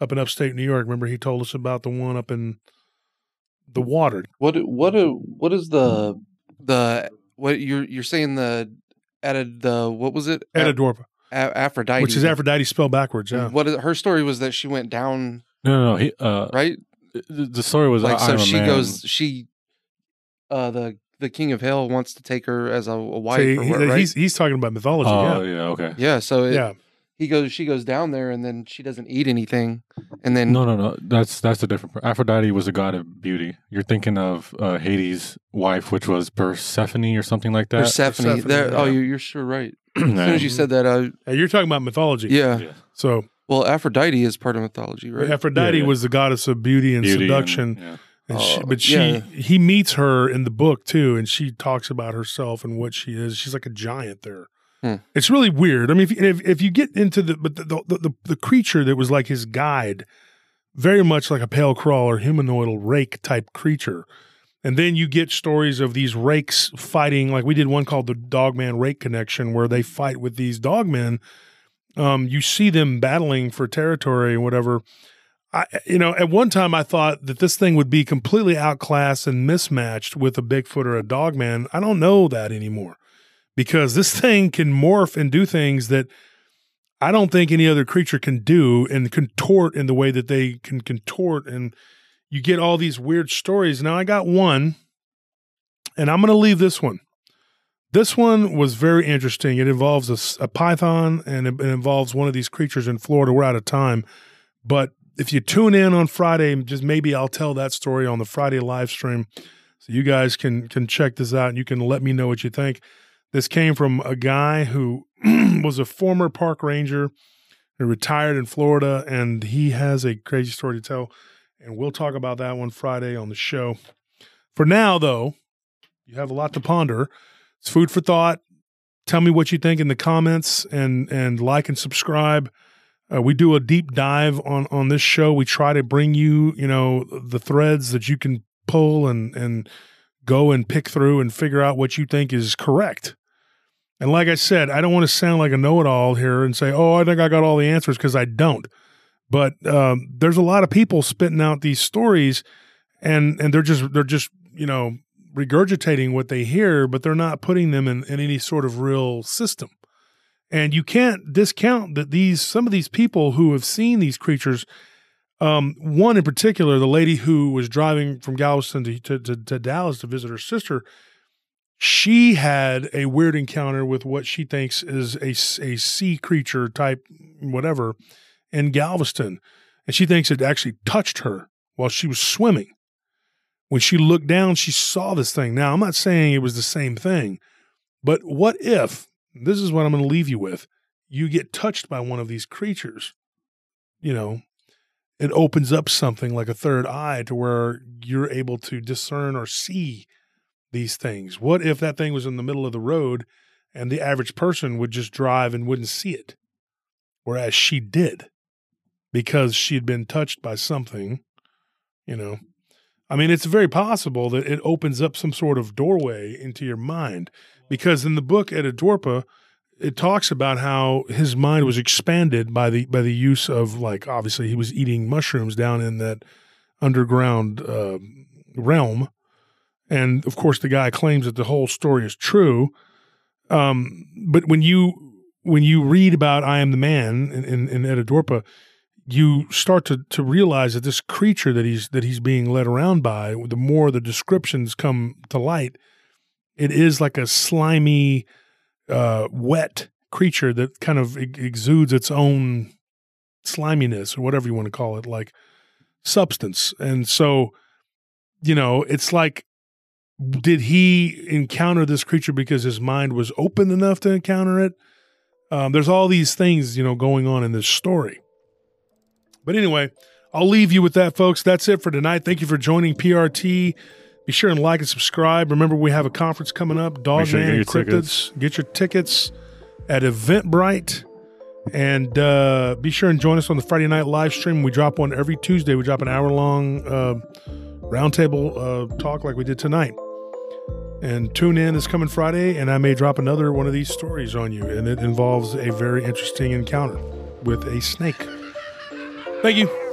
up in upstate New York, remember he told us about the one up in the water. What what what is the the what you're you're saying the added the what was it A- Etidorhpa, A- Aphrodite which is Aphrodite spelled backwards. Yeah. What is, her story was that she went down No, no, no. He, uh, right the, the story was like I, so I'm she man. goes she uh the the king of hell wants to take her as a, a wife So he- or he- what, right? he's, he's talking about mythology. Oh, yeah. yeah, okay. yeah so it, yeah. he goes she goes down there and then she doesn't eat anything and then No, no, no. That's that's a different. Aphrodite was a god of beauty. You're thinking of uh, Hades' wife, which was Persephone or something like that. Persephone, Persephone, there oh yeah. you, you're sure right *clears throat* as soon as you said that uh Hey, you're talking about mythology. yeah Yeah. So well Aphrodite is part of mythology right Aphrodite Yeah, yeah. was the goddess of beauty and Beauty and- seduction. yeah. And she, Oh, but she, yeah. he meets her in the book too, and she talks about herself and what she is. She's like a giant there. Hmm. It's really weird. I mean, if, if if you get into the but the, the the the creature that was like his guide, very much like a pale crawler, humanoidal rake type creature, and then you get stories of these rakes fighting. Like we did one called the Dogman Rake Connection, where they fight with these dogmen. Um, you see them battling for territory and whatever. I, you know, at one time I thought that this thing would be completely outclassed and mismatched with a Bigfoot or a Dogman. I don't know that anymore because this *laughs* thing can morph and do things that I don't think any other creature can do and contort in the way that they can contort. And you get all these weird stories. Now, I got one, and I'm going to leave this one. This one was very interesting. It involves a, a python and it, it involves one of these creatures in Florida. We're out of time. But if you tune in on Friday, just maybe I'll tell that story on the Friday live stream. So you guys can can check this out and you can let me know what you think. This came from a guy who *clears throat* was a former park ranger who retired in Florida, and he has a crazy story to tell. And we'll talk about that one Friday on the show. For now, though, you have a lot to ponder. It's food for thought. Tell me what you think in the comments and and like and subscribe. Uh, we do a deep dive on on this show. We try to bring you, you know, the threads that you can pull and and go and pick through and figure out what you think is correct. And like I said, I don't want to sound like a know-it-all here and say, "Oh, I think I got all the answers," because I don't. But um, there's a lot of people spitting out these stories, and and they're just they're just you know regurgitating what they hear, but they're not putting them in, in any sort of real system. And you can't discount that these some of these people who have seen these creatures. Um, one in particular, the lady who was driving from Galveston to, to, to, to Dallas to visit her sister, she had a weird encounter with what she thinks is a, a sea creature type, whatever, in Galveston. And she thinks it actually touched her while she was swimming. When she looked down, she saw this thing. Now, I'm not saying it was the same thing, but what if, this is what I'm going to leave you with, you get touched by one of these creatures? You know, it opens up something like a third eye to where you're able to discern or see these things? What if that thing was in the middle of the road and the average person would just drive and wouldn't see it? Whereas she did because she had been touched by something, you know. I mean, it's very possible that it opens up some sort of doorway into your mind because in the book Etidorhpa, it talks about how his mind was expanded by the by the use of like obviously he was eating mushrooms down in that underground uh, realm. And of course the guy claims that the whole story is true. Um, but when you when you read about i am the man in, in, in you start to to realize that this creature that he's that he's being led around by the more the descriptions come to light it is like a slimy uh, wet creature that kind of exudes its own sliminess or whatever you want to call it like substance and so you know it's like did he encounter this creature because his mind was open enough to encounter it? Um, there's all these things, you know, going on in this story. But anyway, I'll leave you with that, folks. That's it for tonight. Thank you for joining PRT. Be sure and like and subscribe. Remember, we have a conference coming up, Dog sure Man you and get your Cryptids. tickets. Get your tickets at Eventbrite. And uh, be sure and join us on the Friday night live stream. We drop one every Tuesday. We drop an hour long uh, roundtable uh, talk like we did tonight. And tune in this coming Friday, and I may drop another one of these stories on you. And it involves a very interesting encounter with a snake. Thank you.